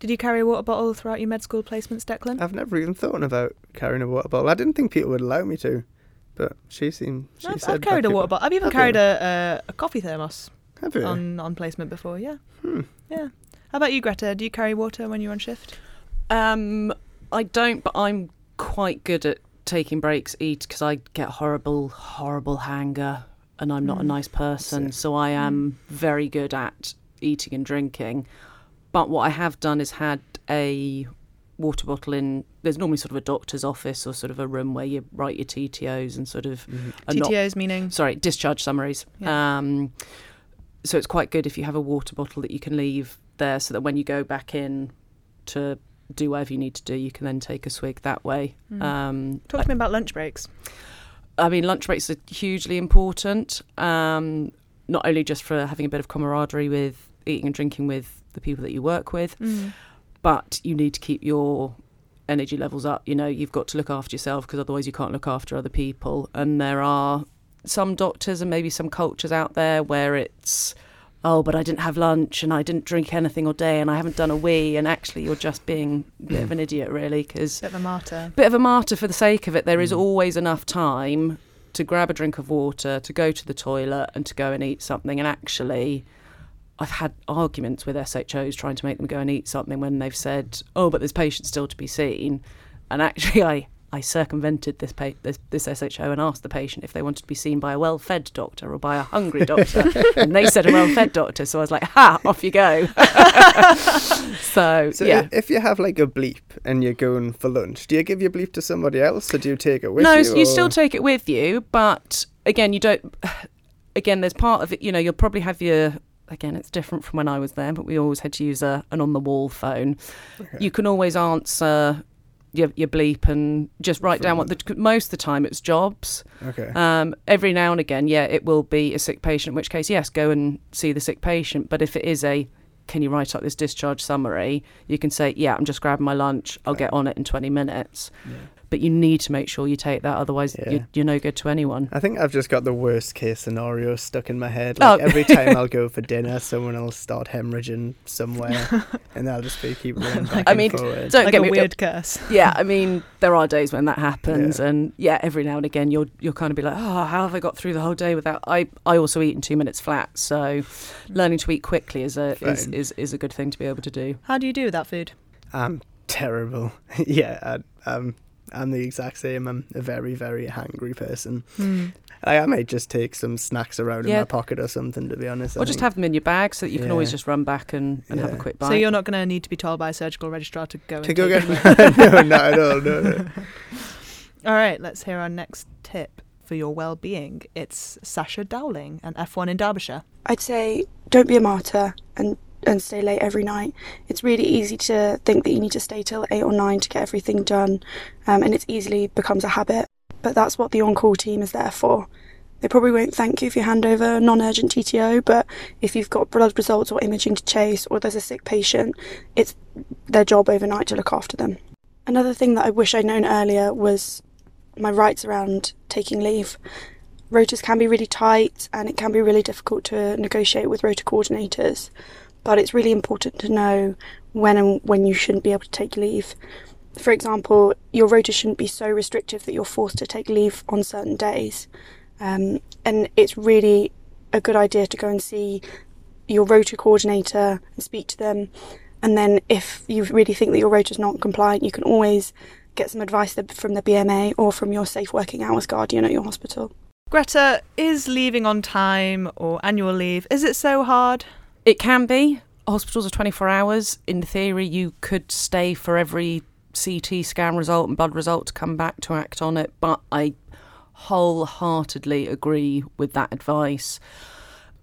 Speaker 1: Did you carry a water bottle throughout your med school placements, Declan?
Speaker 2: I've never even thought about carrying a water bottle. I didn't think people would allow me to, but she seemed. She
Speaker 1: I've,
Speaker 2: said
Speaker 1: I've carried a water bottle. I've even
Speaker 2: Have
Speaker 1: carried
Speaker 2: you?
Speaker 1: a, a, a coffee thermos
Speaker 2: Have you?
Speaker 1: on, on placement before, yeah.
Speaker 2: Hmm.
Speaker 1: Yeah. How about you, Greta? Do you carry water when you're on shift?
Speaker 3: Um, I don't, but I'm quite good at taking breaks, eat because I get horrible, horrible hanger, and I'm not a
Speaker 1: Mm.
Speaker 3: nice person, so I am very good at eating and drinking. But what I have done is had a water bottle in. There's normally sort of a doctor's office or sort of a room where you write your TTOs and sort of
Speaker 2: Mhm.
Speaker 3: are not-
Speaker 1: TTOs meaning?
Speaker 3: sorry discharge summaries.
Speaker 1: Yeah.
Speaker 3: Um, so it's quite good if you have a water bottle that you can leave there, so that when you go back in to do whatever you need to do, you can then take a swig that way.
Speaker 1: Mm.
Speaker 3: Um,
Speaker 1: Talk to me about lunch breaks.
Speaker 3: I mean, lunch breaks are hugely important, um, not only just for having a bit of camaraderie with eating and drinking with the people that you work with,
Speaker 1: Mm.
Speaker 3: But you need to keep your energy levels up. You know, you've got to look after yourself because otherwise you can't look after other people. And there are some doctors and maybe some cultures out there where it's, oh, but I didn't have lunch and I didn't drink anything all day and I haven't done a wee. And actually, you're just being a bit of an idiot, really, because
Speaker 1: Bit of a martyr.
Speaker 3: bit of a martyr for the sake of it. There is
Speaker 2: Mm.
Speaker 3: always enough time to grab a drink of water, to go to the toilet, and to go and eat something. And actually, I've had arguments with SHOs trying to make them go and eat something when they've said, "Oh, but there's patients still to be seen." And actually, I I circumvented this, pa- this this SHO and asked the patient if they wanted to be seen by a well-fed doctor or by a hungry doctor, *laughs* and they said a well-fed doctor. So I was like, "Ha! Off you go." *laughs* so,
Speaker 2: So
Speaker 3: yeah.
Speaker 2: if you have like a bleep and you're going for lunch, do you give your bleep to somebody else or do you take it with
Speaker 3: no,
Speaker 2: you?
Speaker 3: No, you still take it with you, but again, you don't. *sighs* Again, there's part of it. You know, you'll probably have your. Again, it's different from when I was there, but we always had to use a, an on the wall phone.
Speaker 2: Okay.
Speaker 3: You can always answer your, your bleep and just write down what the. Most of the time, it's jobs.
Speaker 2: Okay.
Speaker 3: Um, every now and again, yeah, it will be a sick patient. In which case, yes, go and see the sick patient. But if it is a, can you write up this discharge summary? You can say, yeah, I'm just grabbing my lunch. I'll get on it in 20 minutes
Speaker 2: Yeah.
Speaker 3: But you need to make sure you take that otherwise
Speaker 2: Yeah.
Speaker 3: you're, you're no good to anyone
Speaker 2: I think I've just got the worst case scenario stuck in my head. Oh. Like
Speaker 3: Oh.
Speaker 2: every time I'll go for *laughs* dinner, someone will start hemorrhaging somewhere, *laughs* and they'll just be keep running back
Speaker 3: I
Speaker 2: and
Speaker 3: mean,
Speaker 2: forward.
Speaker 3: don't
Speaker 1: like
Speaker 3: get
Speaker 1: a
Speaker 3: me
Speaker 1: weird curse.
Speaker 3: yeah i *laughs* mean there are days when that happens
Speaker 2: Yeah.
Speaker 3: and yeah every now and again you'll you'll kind of be like oh how have i got through the whole day without i i also eat in two minutes flat so learning to eat quickly is a is, is is a good thing to be able to do
Speaker 1: How do you do with that food?
Speaker 2: I'm terrible. yeah, I, I'm. I'm the exact same. I'm a very, very hangry person. Hmm. I, I might just take some snacks around in my pocket or something. To be honest, I
Speaker 3: or just
Speaker 2: think.
Speaker 3: have them in your bag so that you can always just run back and, and have a quick bite
Speaker 1: So you're not going to need to be told by a surgical registrar to go
Speaker 2: to
Speaker 1: and
Speaker 2: go
Speaker 1: take
Speaker 2: get
Speaker 1: them. *laughs*
Speaker 2: no, not at all. No, no. *laughs*
Speaker 1: All right, let's hear our next tip for your well-being. It's Sasha Dowling, an F1 in Derbyshire.
Speaker 11: I'd say don't be a martyr and and stay late every night. It's really easy to think that you need to stay till eight or nine to get everything done, um, and it easily becomes a habit. But that's what the on-call team is there for. They probably won't thank you if you hand over a non-urgent TTO, but if you've got blood results or imaging to chase, or there's a sick patient, it's their job overnight to look after them. Another thing that I wish I'd known earlier was my rights around taking leave. Rotas can be really tight and it can be really difficult to negotiate with rota coordinators, but it's really important to know when and when you shouldn't be able to take leave. For example, your rota shouldn't be so restrictive that you're forced to take leave on certain days. Um, and it's really a good idea to go and see your rota coordinator and speak to them. And then, if you really think that your rota is not compliant, you can always get some advice from the BMA or from your safe working hours guardian at your hospital.
Speaker 1: Greta, is leaving on time or annual leave, is it so hard?
Speaker 3: It can be. Hospitals are 24 hours. In theory, you could stay for every CT scan result and blood result to come back to act on it, but I wholeheartedly agree with that advice.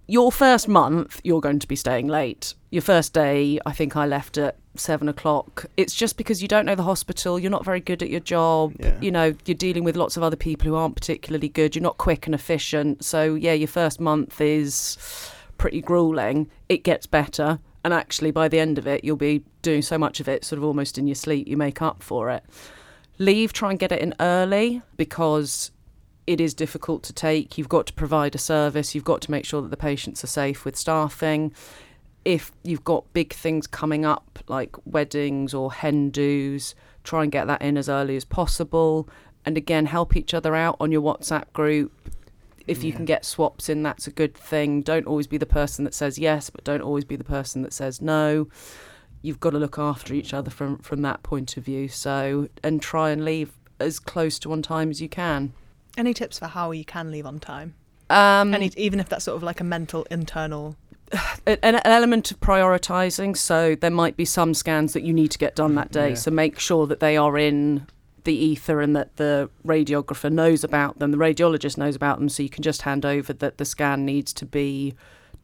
Speaker 3: Your first month, you're going to be staying late. Your first day, I think I left at seven o'clock. It's just because you don't know the hospital, you're not very good at your job,
Speaker 2: Yeah.
Speaker 3: you know, you're dealing with lots of other people who aren't particularly good, you're not quick and efficient. So, yeah, your first month is pretty grueling. It gets better. And actually, by the end of it, you'll be doing so much of it sort of almost in your sleep, you make up for it. Leave, try and get it in early because it is difficult to take. You've got to provide a service, you've got to make sure that the patients are safe with staffing. If you've got big things coming up like weddings or hen do's, try and get that in as early as possible. And again, help each other out on your WhatsApp group. If you can get swaps in, that's a good thing. Don't always be the person that says yes, but don't always be the person that says no. You've got to look after each other from from that point of view. So and try and leave as close to on time as you can.
Speaker 1: Any tips for how you can leave on time?
Speaker 3: Um,
Speaker 1: Any, even if that's sort of like a mental internal. *sighs*
Speaker 3: an, an element of prioritizing. So there might be some scans that you need to get done that day.
Speaker 2: Yeah.
Speaker 3: So make sure that they are in the ether and that the radiographer knows about them, the radiologist knows about them. So you can just hand over that the scan needs to be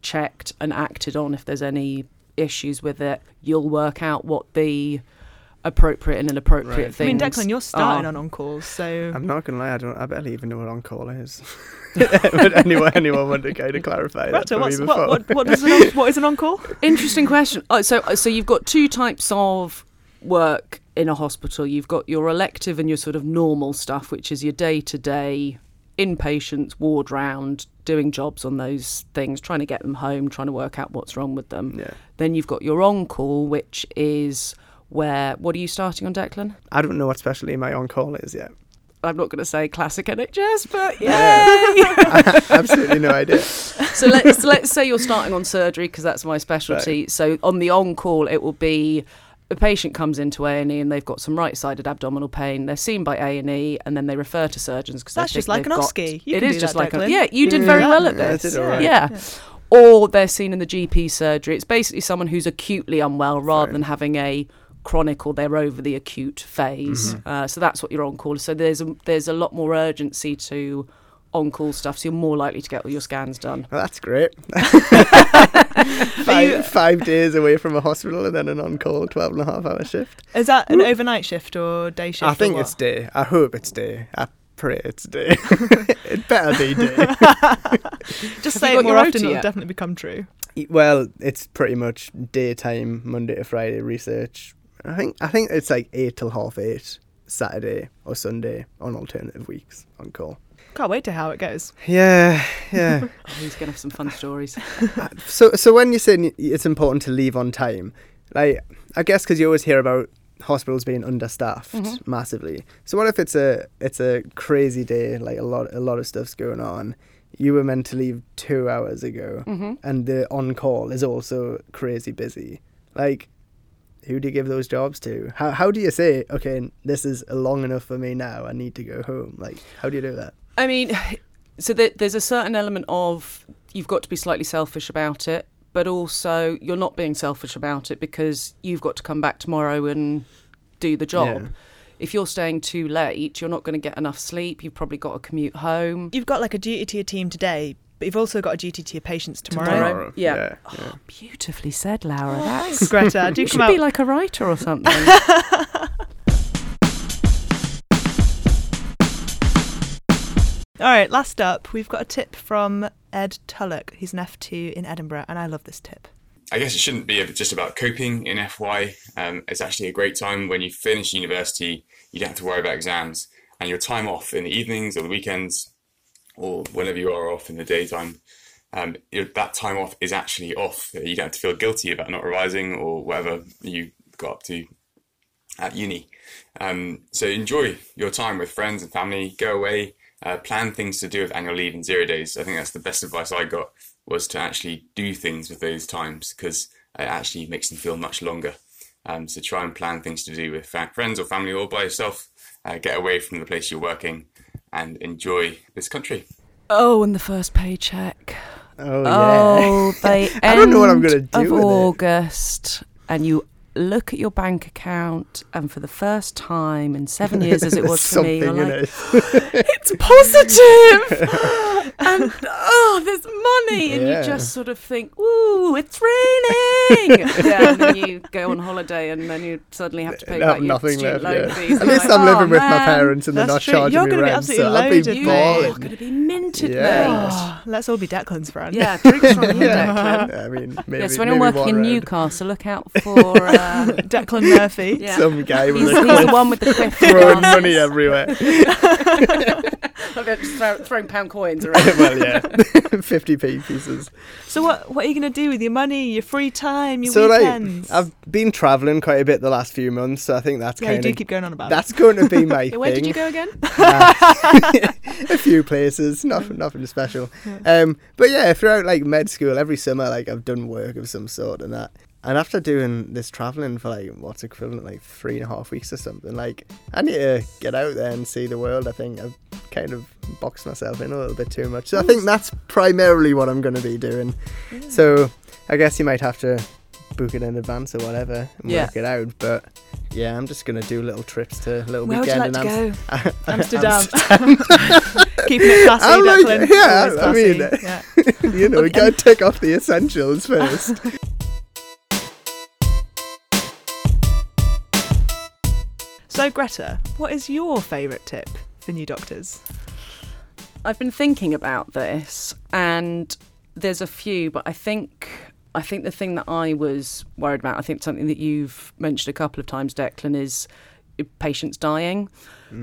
Speaker 3: checked and acted on if there's any issues with it. You'll work out what the appropriate and inappropriate
Speaker 2: Right.
Speaker 1: I mean, Declan, you're starting
Speaker 3: are.
Speaker 1: on on calls, so
Speaker 2: I'm not gonna lie, I don't. I barely even know what on call is. *laughs* Would anyone anyone want to kind of clarify that
Speaker 1: Greta,
Speaker 2: for
Speaker 1: what's,
Speaker 2: me
Speaker 1: what,
Speaker 2: before?
Speaker 1: what, what, is an on, what is an on call?
Speaker 3: Interesting question. Oh, so, uh, so you've got two types of work in a hospital. You've got your elective and your sort of normal stuff, which is your day to day inpatients, ward round, doing jobs on those things, trying to get them home, trying to work out what's wrong with them.
Speaker 2: Yeah.
Speaker 3: Then you've got your on call, which is where what are you starting on, Declan?
Speaker 2: I don't know what specialty my on call is yet.
Speaker 3: I'm not going to say classic NHS, but *laughs* yeah. *laughs*
Speaker 2: Absolutely no idea. *laughs*
Speaker 3: so let's let's say you're starting on surgery because that's my specialty. So on the on call, it will be a patient comes into A and E and they've got some right-sided abdominal pain. They're seen by A and E, and then they refer to surgeons because
Speaker 1: That's just like an OSCE. You
Speaker 3: it
Speaker 1: can
Speaker 3: is
Speaker 1: do
Speaker 3: just like a, yeah. You did very
Speaker 1: Yeah.
Speaker 3: well at
Speaker 2: Yeah,
Speaker 3: this.
Speaker 2: did all right.
Speaker 3: Yeah.
Speaker 1: Yeah.
Speaker 3: Or they're seen in the GP surgery. It's basically someone who's acutely unwell rather
Speaker 2: Fine.
Speaker 3: than having a chronic or they're over the acute phase.
Speaker 2: Mm-hmm.
Speaker 3: Uh, so that's what you're on call. So there's a, there's a lot more urgency to on call stuff. So you're more likely to get all your scans done.
Speaker 2: Well, that's great. *laughs* five, five days away from a hospital and then an on call 12 and a half hour shift.
Speaker 1: Is that an overnight shift or day shift?
Speaker 2: I think it's day. I hope it's day. I pray it's day. *laughs* *laughs* it better be day.
Speaker 1: Just
Speaker 3: Have
Speaker 1: say it more often,
Speaker 3: rota
Speaker 1: it'll definitely become true.
Speaker 2: Well, it's pretty much daytime, Monday to Friday research. I think I think it's like eight till half eight, Saturday or Sunday on alternative weeks on call.
Speaker 1: Can't wait to how it goes.
Speaker 2: Yeah, yeah. *laughs*
Speaker 3: Oh, he's going to have some fun stories. *laughs*
Speaker 2: so so when you're saying it's important to leave on time, like I guess because you always hear about hospitals being understaffed
Speaker 3: Mhm.
Speaker 2: massively. So what if it's a it's a crazy day, like a lot a lot of stuff's going on. You were meant to leave two hours ago,
Speaker 3: hmm
Speaker 2: and the on call is also crazy busy. Like, who do you give those jobs to? How how do you say, okay, this is long enough for me now. I need to go home. Like, how do you do that?
Speaker 3: I mean, *sighs* so there, there's a certain element of you've got to be slightly selfish about it, but also you're not being selfish about it because you've got to come back tomorrow and do the job.
Speaker 2: Yeah.
Speaker 3: if you're staying too late, you're not going to get enough sleep. You've probably got to commute home.
Speaker 1: You've got like a duty to your team today, but you've also got a duty to your patients tomorrow.
Speaker 3: Tomorrow. Yeah.
Speaker 2: yeah,
Speaker 3: Oh, beautifully said, Laura. That's
Speaker 1: Thanks, Greta. Do
Speaker 3: you
Speaker 1: come
Speaker 3: should be like a writer or something. *laughs*
Speaker 1: All right, last up, we've got a tip from Ed Tullock. He's an F2 in Edinburgh, and I love this tip.
Speaker 12: I guess it shouldn't be just about coping in FY. Um, it's actually a great time when you finish university, you don't have to worry about exams, and your time off in the evenings or the weekends, or whenever you are off in the daytime, um, that time off is actually off. You don't have to feel guilty about not revising or whatever you got up to at uni. Um, so enjoy your time with friends and family. Go away. Uh, plan things to do with annual leave and zero days. I think that's the best advice I got was to actually do things with those times because it actually makes them feel much longer. Um, so try and plan things to do with fa- friends or family or by yourself. Uh, get away from the place you're working and enjoy this country.
Speaker 3: oh, and the first paycheck.
Speaker 2: Oh, yeah.
Speaker 3: Oh, they *laughs*
Speaker 2: I don't know what I'm gonna
Speaker 3: end
Speaker 2: do
Speaker 3: of
Speaker 2: with it.
Speaker 3: August, and you look at your bank account, and for the first time in seven *laughs* years, as it was for me, you're like,
Speaker 2: it. *laughs*
Speaker 3: it's positive, *laughs* and oh, there's money, and
Speaker 2: Yeah.
Speaker 3: you just sort of think, ooh, it's raining. *laughs* yeah, and then you go on holiday, and then you suddenly have to pay
Speaker 2: have
Speaker 3: back your
Speaker 2: nothing
Speaker 3: student
Speaker 2: left.
Speaker 3: loan
Speaker 2: Yeah.
Speaker 3: fees. *laughs*
Speaker 2: At
Speaker 3: and
Speaker 2: least
Speaker 3: you're
Speaker 2: I'm
Speaker 3: like,
Speaker 2: living
Speaker 3: "Oh,
Speaker 2: with my parents and they're
Speaker 1: That's
Speaker 2: not
Speaker 1: true.
Speaker 2: charging
Speaker 1: You're
Speaker 2: me
Speaker 1: gonna be
Speaker 2: rent,
Speaker 1: absolutely
Speaker 2: so I'll be
Speaker 1: loaded,
Speaker 2: You're
Speaker 3: going to be minted,
Speaker 2: Yeah.
Speaker 3: mate.
Speaker 1: Oh, let's all be Declan's friend.
Speaker 3: Yeah, *laughs* drinks from here, Declan.
Speaker 2: I mean, maybe,
Speaker 3: yeah, so anyone
Speaker 2: maybe
Speaker 3: working in
Speaker 2: round.
Speaker 3: Newcastle, look out for uh,
Speaker 1: Declan Murphy.
Speaker 3: yeah.
Speaker 2: Some guy with
Speaker 3: He's,
Speaker 2: a
Speaker 3: he's the one with the quiff
Speaker 2: throwing money everywhere.
Speaker 3: Just throw, throwing pound coins around. *laughs*
Speaker 2: well, yeah, *laughs* 50p pieces.
Speaker 1: So what what are you going to do with your money, your free time, your
Speaker 2: so,
Speaker 1: weekends?
Speaker 2: like, I've been travelling quite a bit the last few months, so I think that's
Speaker 1: yeah, you do keep going on about
Speaker 2: that's going to be *laughs* my
Speaker 1: it.
Speaker 2: thing.
Speaker 1: Where did you go again?
Speaker 2: Uh, a few places, nothing, nothing special. Um, but yeah, throughout like med school, every summer, like I've done work of some sort and that. And after doing this traveling for like what's equivalent like three and a half weeks or something, like I need to get out there and see the world. I think I've kind of boxed myself in a little bit too much. So I think that's primarily what I'm going to be doing. So I guess you might have to book it in advance or whatever and
Speaker 3: Yeah.
Speaker 2: work it out. But yeah, I'm just going to do little trips to little
Speaker 1: Where would you
Speaker 2: weekend
Speaker 1: like to go? *laughs* *laughs* Amsterdam.
Speaker 2: Amsterdam. *laughs*
Speaker 1: Keeping it classy,
Speaker 2: I'm like-
Speaker 1: Declan.
Speaker 2: yeah, I mean,
Speaker 1: yeah.
Speaker 2: you know, we gotta take off the essentials first.
Speaker 1: So Greta, what is your favourite tip for new doctors?
Speaker 3: I've been thinking about this, and there's a few, but I think I think the thing that I was worried about, I think something that you've mentioned a couple of times, Declan, is patients dying.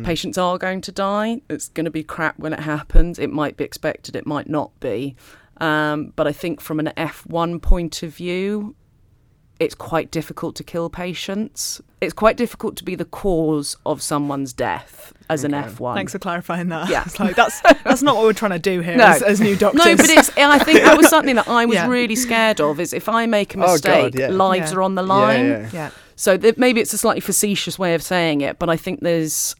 Speaker 3: Patients are going to die. It's going to be crap when it happens. It might be expected. It might not be. Um, but I think from an F1 point of view, it's quite difficult to kill patients. It's quite difficult to be the cause of someone's death as an F1.
Speaker 1: Thanks for clarifying that.
Speaker 3: Yeah.
Speaker 1: It's like, that's that's not what we're trying to do here *laughs*
Speaker 3: No.
Speaker 1: as, as new doctors.
Speaker 3: No, but it's. *laughs* I think that was something that I was
Speaker 1: Yeah.
Speaker 3: really scared of. Is if I make a
Speaker 2: Oh, God,
Speaker 3: mistake,
Speaker 2: yeah.
Speaker 3: lives
Speaker 1: Yeah.
Speaker 3: are on the
Speaker 2: Yeah,
Speaker 3: line.
Speaker 2: yeah.
Speaker 1: yeah.
Speaker 3: So th- maybe it's a slightly facetious way of saying it, but I think there's.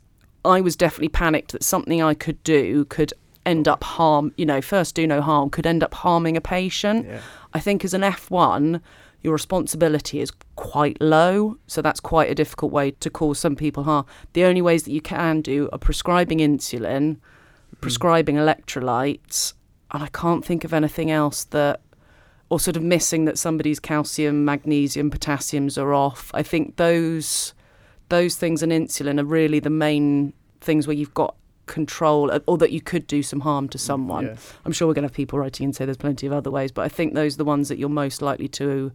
Speaker 3: I was definitely panicked that something I could do could end up harm. You know, first do no harm could end up harming a patient.
Speaker 2: Yeah.
Speaker 3: I think as an F1, your responsibility is quite low. So that's quite a difficult way to cause some people harm. The only ways that you can do are prescribing insulin, prescribing electrolytes, and I can't think of anything else that, or sort of missing that somebody's calcium, magnesium, potassiums are off. I think those, those things and insulin are really the main things where you've got control uh, or that you could do some harm to someone.
Speaker 2: Yeah.
Speaker 3: I'm sure we're going to have people writing and say there's plenty of other ways, but I think those are the ones that you're most likely to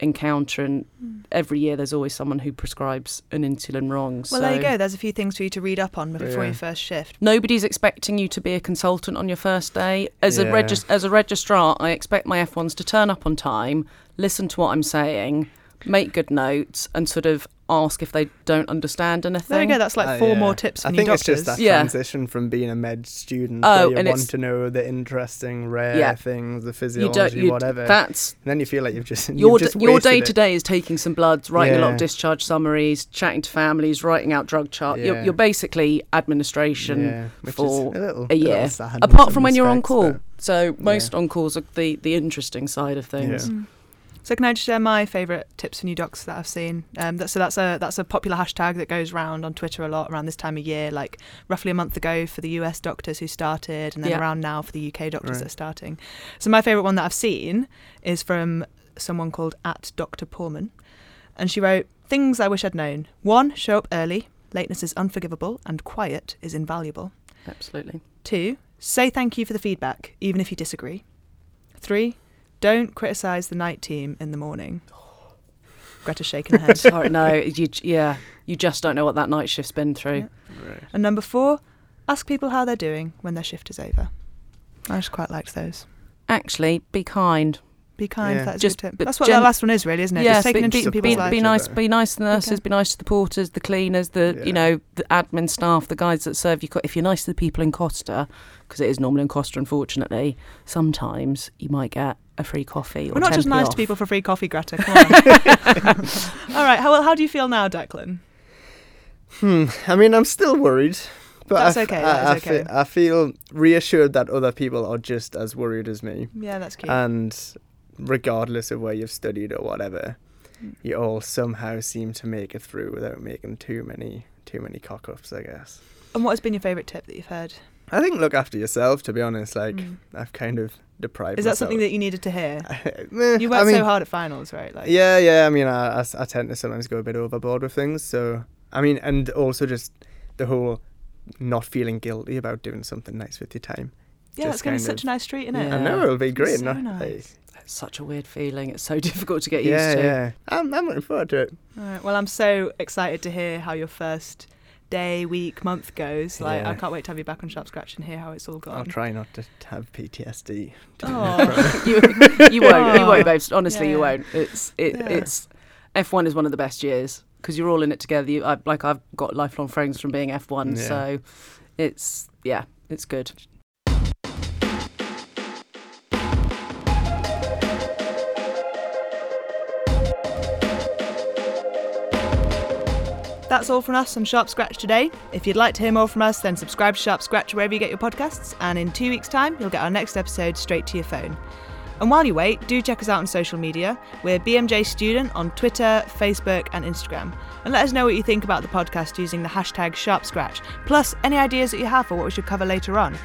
Speaker 3: encounter. And hmm. every year there's always someone who prescribes an insulin wrong.
Speaker 1: Well,
Speaker 3: so
Speaker 1: there you go. There's a few things for you to read up on before
Speaker 2: Yeah.
Speaker 1: your first shift.
Speaker 3: Nobody's expecting you to be a consultant on your first day. As a
Speaker 2: Yeah.
Speaker 3: regis- as a registrar, I expect my F1s to turn up on time, listen to what I'm saying, make good notes, and sort of ask if they don't understand anything.
Speaker 1: There you go. That's like
Speaker 2: Uh,
Speaker 1: four
Speaker 2: yeah.
Speaker 1: more tips for
Speaker 2: I
Speaker 1: new
Speaker 2: think
Speaker 1: doctors.
Speaker 2: it's just that
Speaker 3: Yeah.
Speaker 2: transition from being a med student.
Speaker 3: Oh,
Speaker 2: where you
Speaker 3: and
Speaker 2: want to know the interesting, rare
Speaker 3: Yeah.
Speaker 2: things, the physiology,
Speaker 3: don't. You,
Speaker 2: whatever.
Speaker 3: That's
Speaker 2: and then you feel like you've just *laughs*
Speaker 3: your
Speaker 2: you've
Speaker 3: d-
Speaker 2: just
Speaker 3: your day to day is taking some bloods, writing a lot of discharge summaries, chatting to families, writing out drug charts. You're, you're basically administration
Speaker 2: Yeah,
Speaker 3: for
Speaker 2: a little,
Speaker 3: a
Speaker 2: little
Speaker 3: year.
Speaker 2: sad
Speaker 3: Apart from when you're on call.
Speaker 2: but-
Speaker 3: So most on calls are the the interesting side of things.
Speaker 2: Yeah.
Speaker 1: Mm. So can I just share my favourite tips for new docs that I've seen? Um, that, so that's a that's a popular hashtag that goes around on Twitter a lot around this time of year, like roughly a month ago for the US doctors who started, and then
Speaker 3: Yeah.
Speaker 1: around now for the UK doctors
Speaker 2: Right.
Speaker 1: that are starting. So my favourite one that I've seen is from someone called at Dr. Poorman, and she wrote things I wish I'd known. One, show up early. Lateness is unforgivable, and quiet is invaluable.
Speaker 3: Absolutely.
Speaker 1: Two, say thank you for the feedback, even if you disagree. Three, don't criticise the night team in the morning. *sighs* Greta's shaking her head. *laughs*
Speaker 3: Sorry, no, you yeah, you just don't know what that night shift's been through.
Speaker 2: Right.
Speaker 1: And number four, ask people how they're doing when their shift is over. I just quite liked those.
Speaker 3: Actually, be kind.
Speaker 1: Be kind.
Speaker 2: Yeah.
Speaker 1: That's
Speaker 3: Just
Speaker 1: good tip. That's what
Speaker 3: gen-
Speaker 1: that last one is, really, isn't it?
Speaker 3: Yes,
Speaker 1: just taking
Speaker 3: be-
Speaker 1: interest in people's
Speaker 3: Be,
Speaker 1: lives.
Speaker 3: be nice. Be nice to the nurses.
Speaker 1: Okay.
Speaker 3: Be nice to the porters, the cleaners, the
Speaker 2: Yeah.
Speaker 3: you know the admin staff, the guys that serve you. If you're nice to the people in Costa, because it is normally in Costa, unfortunately, sometimes you might get a free coffee. Or
Speaker 1: We're not just nice
Speaker 3: off.
Speaker 1: to people for free coffee, Greta. Come on. *laughs* All right. How well? How do you feel now, Declan?
Speaker 2: Hmm. I mean, I'm still worried, but
Speaker 1: That's
Speaker 2: I f-
Speaker 1: okay,
Speaker 2: I,
Speaker 1: that
Speaker 2: I
Speaker 1: is
Speaker 2: fe-
Speaker 1: okay.
Speaker 2: I feel reassured that other people are just as worried as me,
Speaker 1: Yeah, that's cute.
Speaker 2: and regardless of where you've studied or whatever,
Speaker 1: Mm.
Speaker 2: you all somehow seem to make it through without making too many too many cock ups. I guess.
Speaker 1: and what has been your favourite tip that you've heard?
Speaker 2: I think look after yourself. To be honest, like
Speaker 1: Mm.
Speaker 2: I've kind of deprived.
Speaker 1: Is that something that you needed to hear?
Speaker 2: that *laughs*
Speaker 1: You worked so hard at finals, right? Like,
Speaker 2: Yeah, yeah. I mean, I tend to sometimes go a bit overboard with things. So, I mean, and also just the whole not feeling guilty about doing something nice with your time.
Speaker 1: Yeah,
Speaker 2: Just
Speaker 1: it's going to be such a nice treat, isn't it?
Speaker 2: I know it'll be great.
Speaker 1: So
Speaker 2: no?
Speaker 1: nice.
Speaker 2: Like,
Speaker 3: It's such a weird feeling. It's so *laughs* difficult to get used
Speaker 2: yeah,
Speaker 3: to.
Speaker 2: yeah. I'm, I'm looking forward to it.
Speaker 1: All right. Well, I'm so excited to hear how your first day, week, month goes. Like, I can't wait to have you back on Sharp Scratch and hear how it's all gone.
Speaker 2: I'll try not to have PTSD.
Speaker 1: Oh. *laughs*
Speaker 3: you, you won't. You
Speaker 1: Oh.
Speaker 3: won't, babes. Honestly, you won't. It's it,
Speaker 1: Yeah.
Speaker 3: it's F1 is one of the best years because you're all in it together. You, I, like I've got lifelong friends from being F1,
Speaker 2: Yeah.
Speaker 3: so it's yeah, it's good.
Speaker 1: That's all from us on Sharp Scratch today. If you'd like to hear more from us, then subscribe to Sharp Scratch wherever you get your podcasts, and in two weeks' time, you'll get our next episode straight to your phone. And while you wait, do check us out on social media. We're BMJ Student on Twitter, Facebook, and Instagram. And let us know what you think about the podcast using the hashtag Sharp Scratch, plus any ideas that you have for what we should cover later on.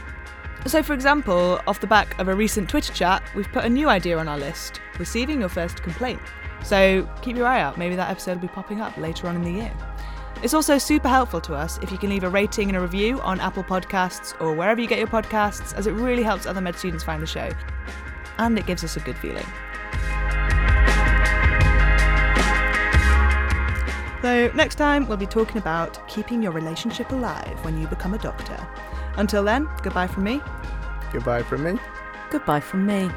Speaker 1: So, for example, off the back of a recent Twitter chat, we've put a new idea on our list receiving your first complaint. So, keep your eye out, maybe that episode will be popping up later on in the year. It's also super helpful to us if you can leave a rating and a review on Apple Podcasts or wherever you get your podcasts, as it really helps other med students find the show. And it gives us a good feeling. So, next time we'll be talking about keeping your relationship alive when you become a doctor. Until then, goodbye from me.
Speaker 2: Goodbye from me.
Speaker 3: Goodbye from me.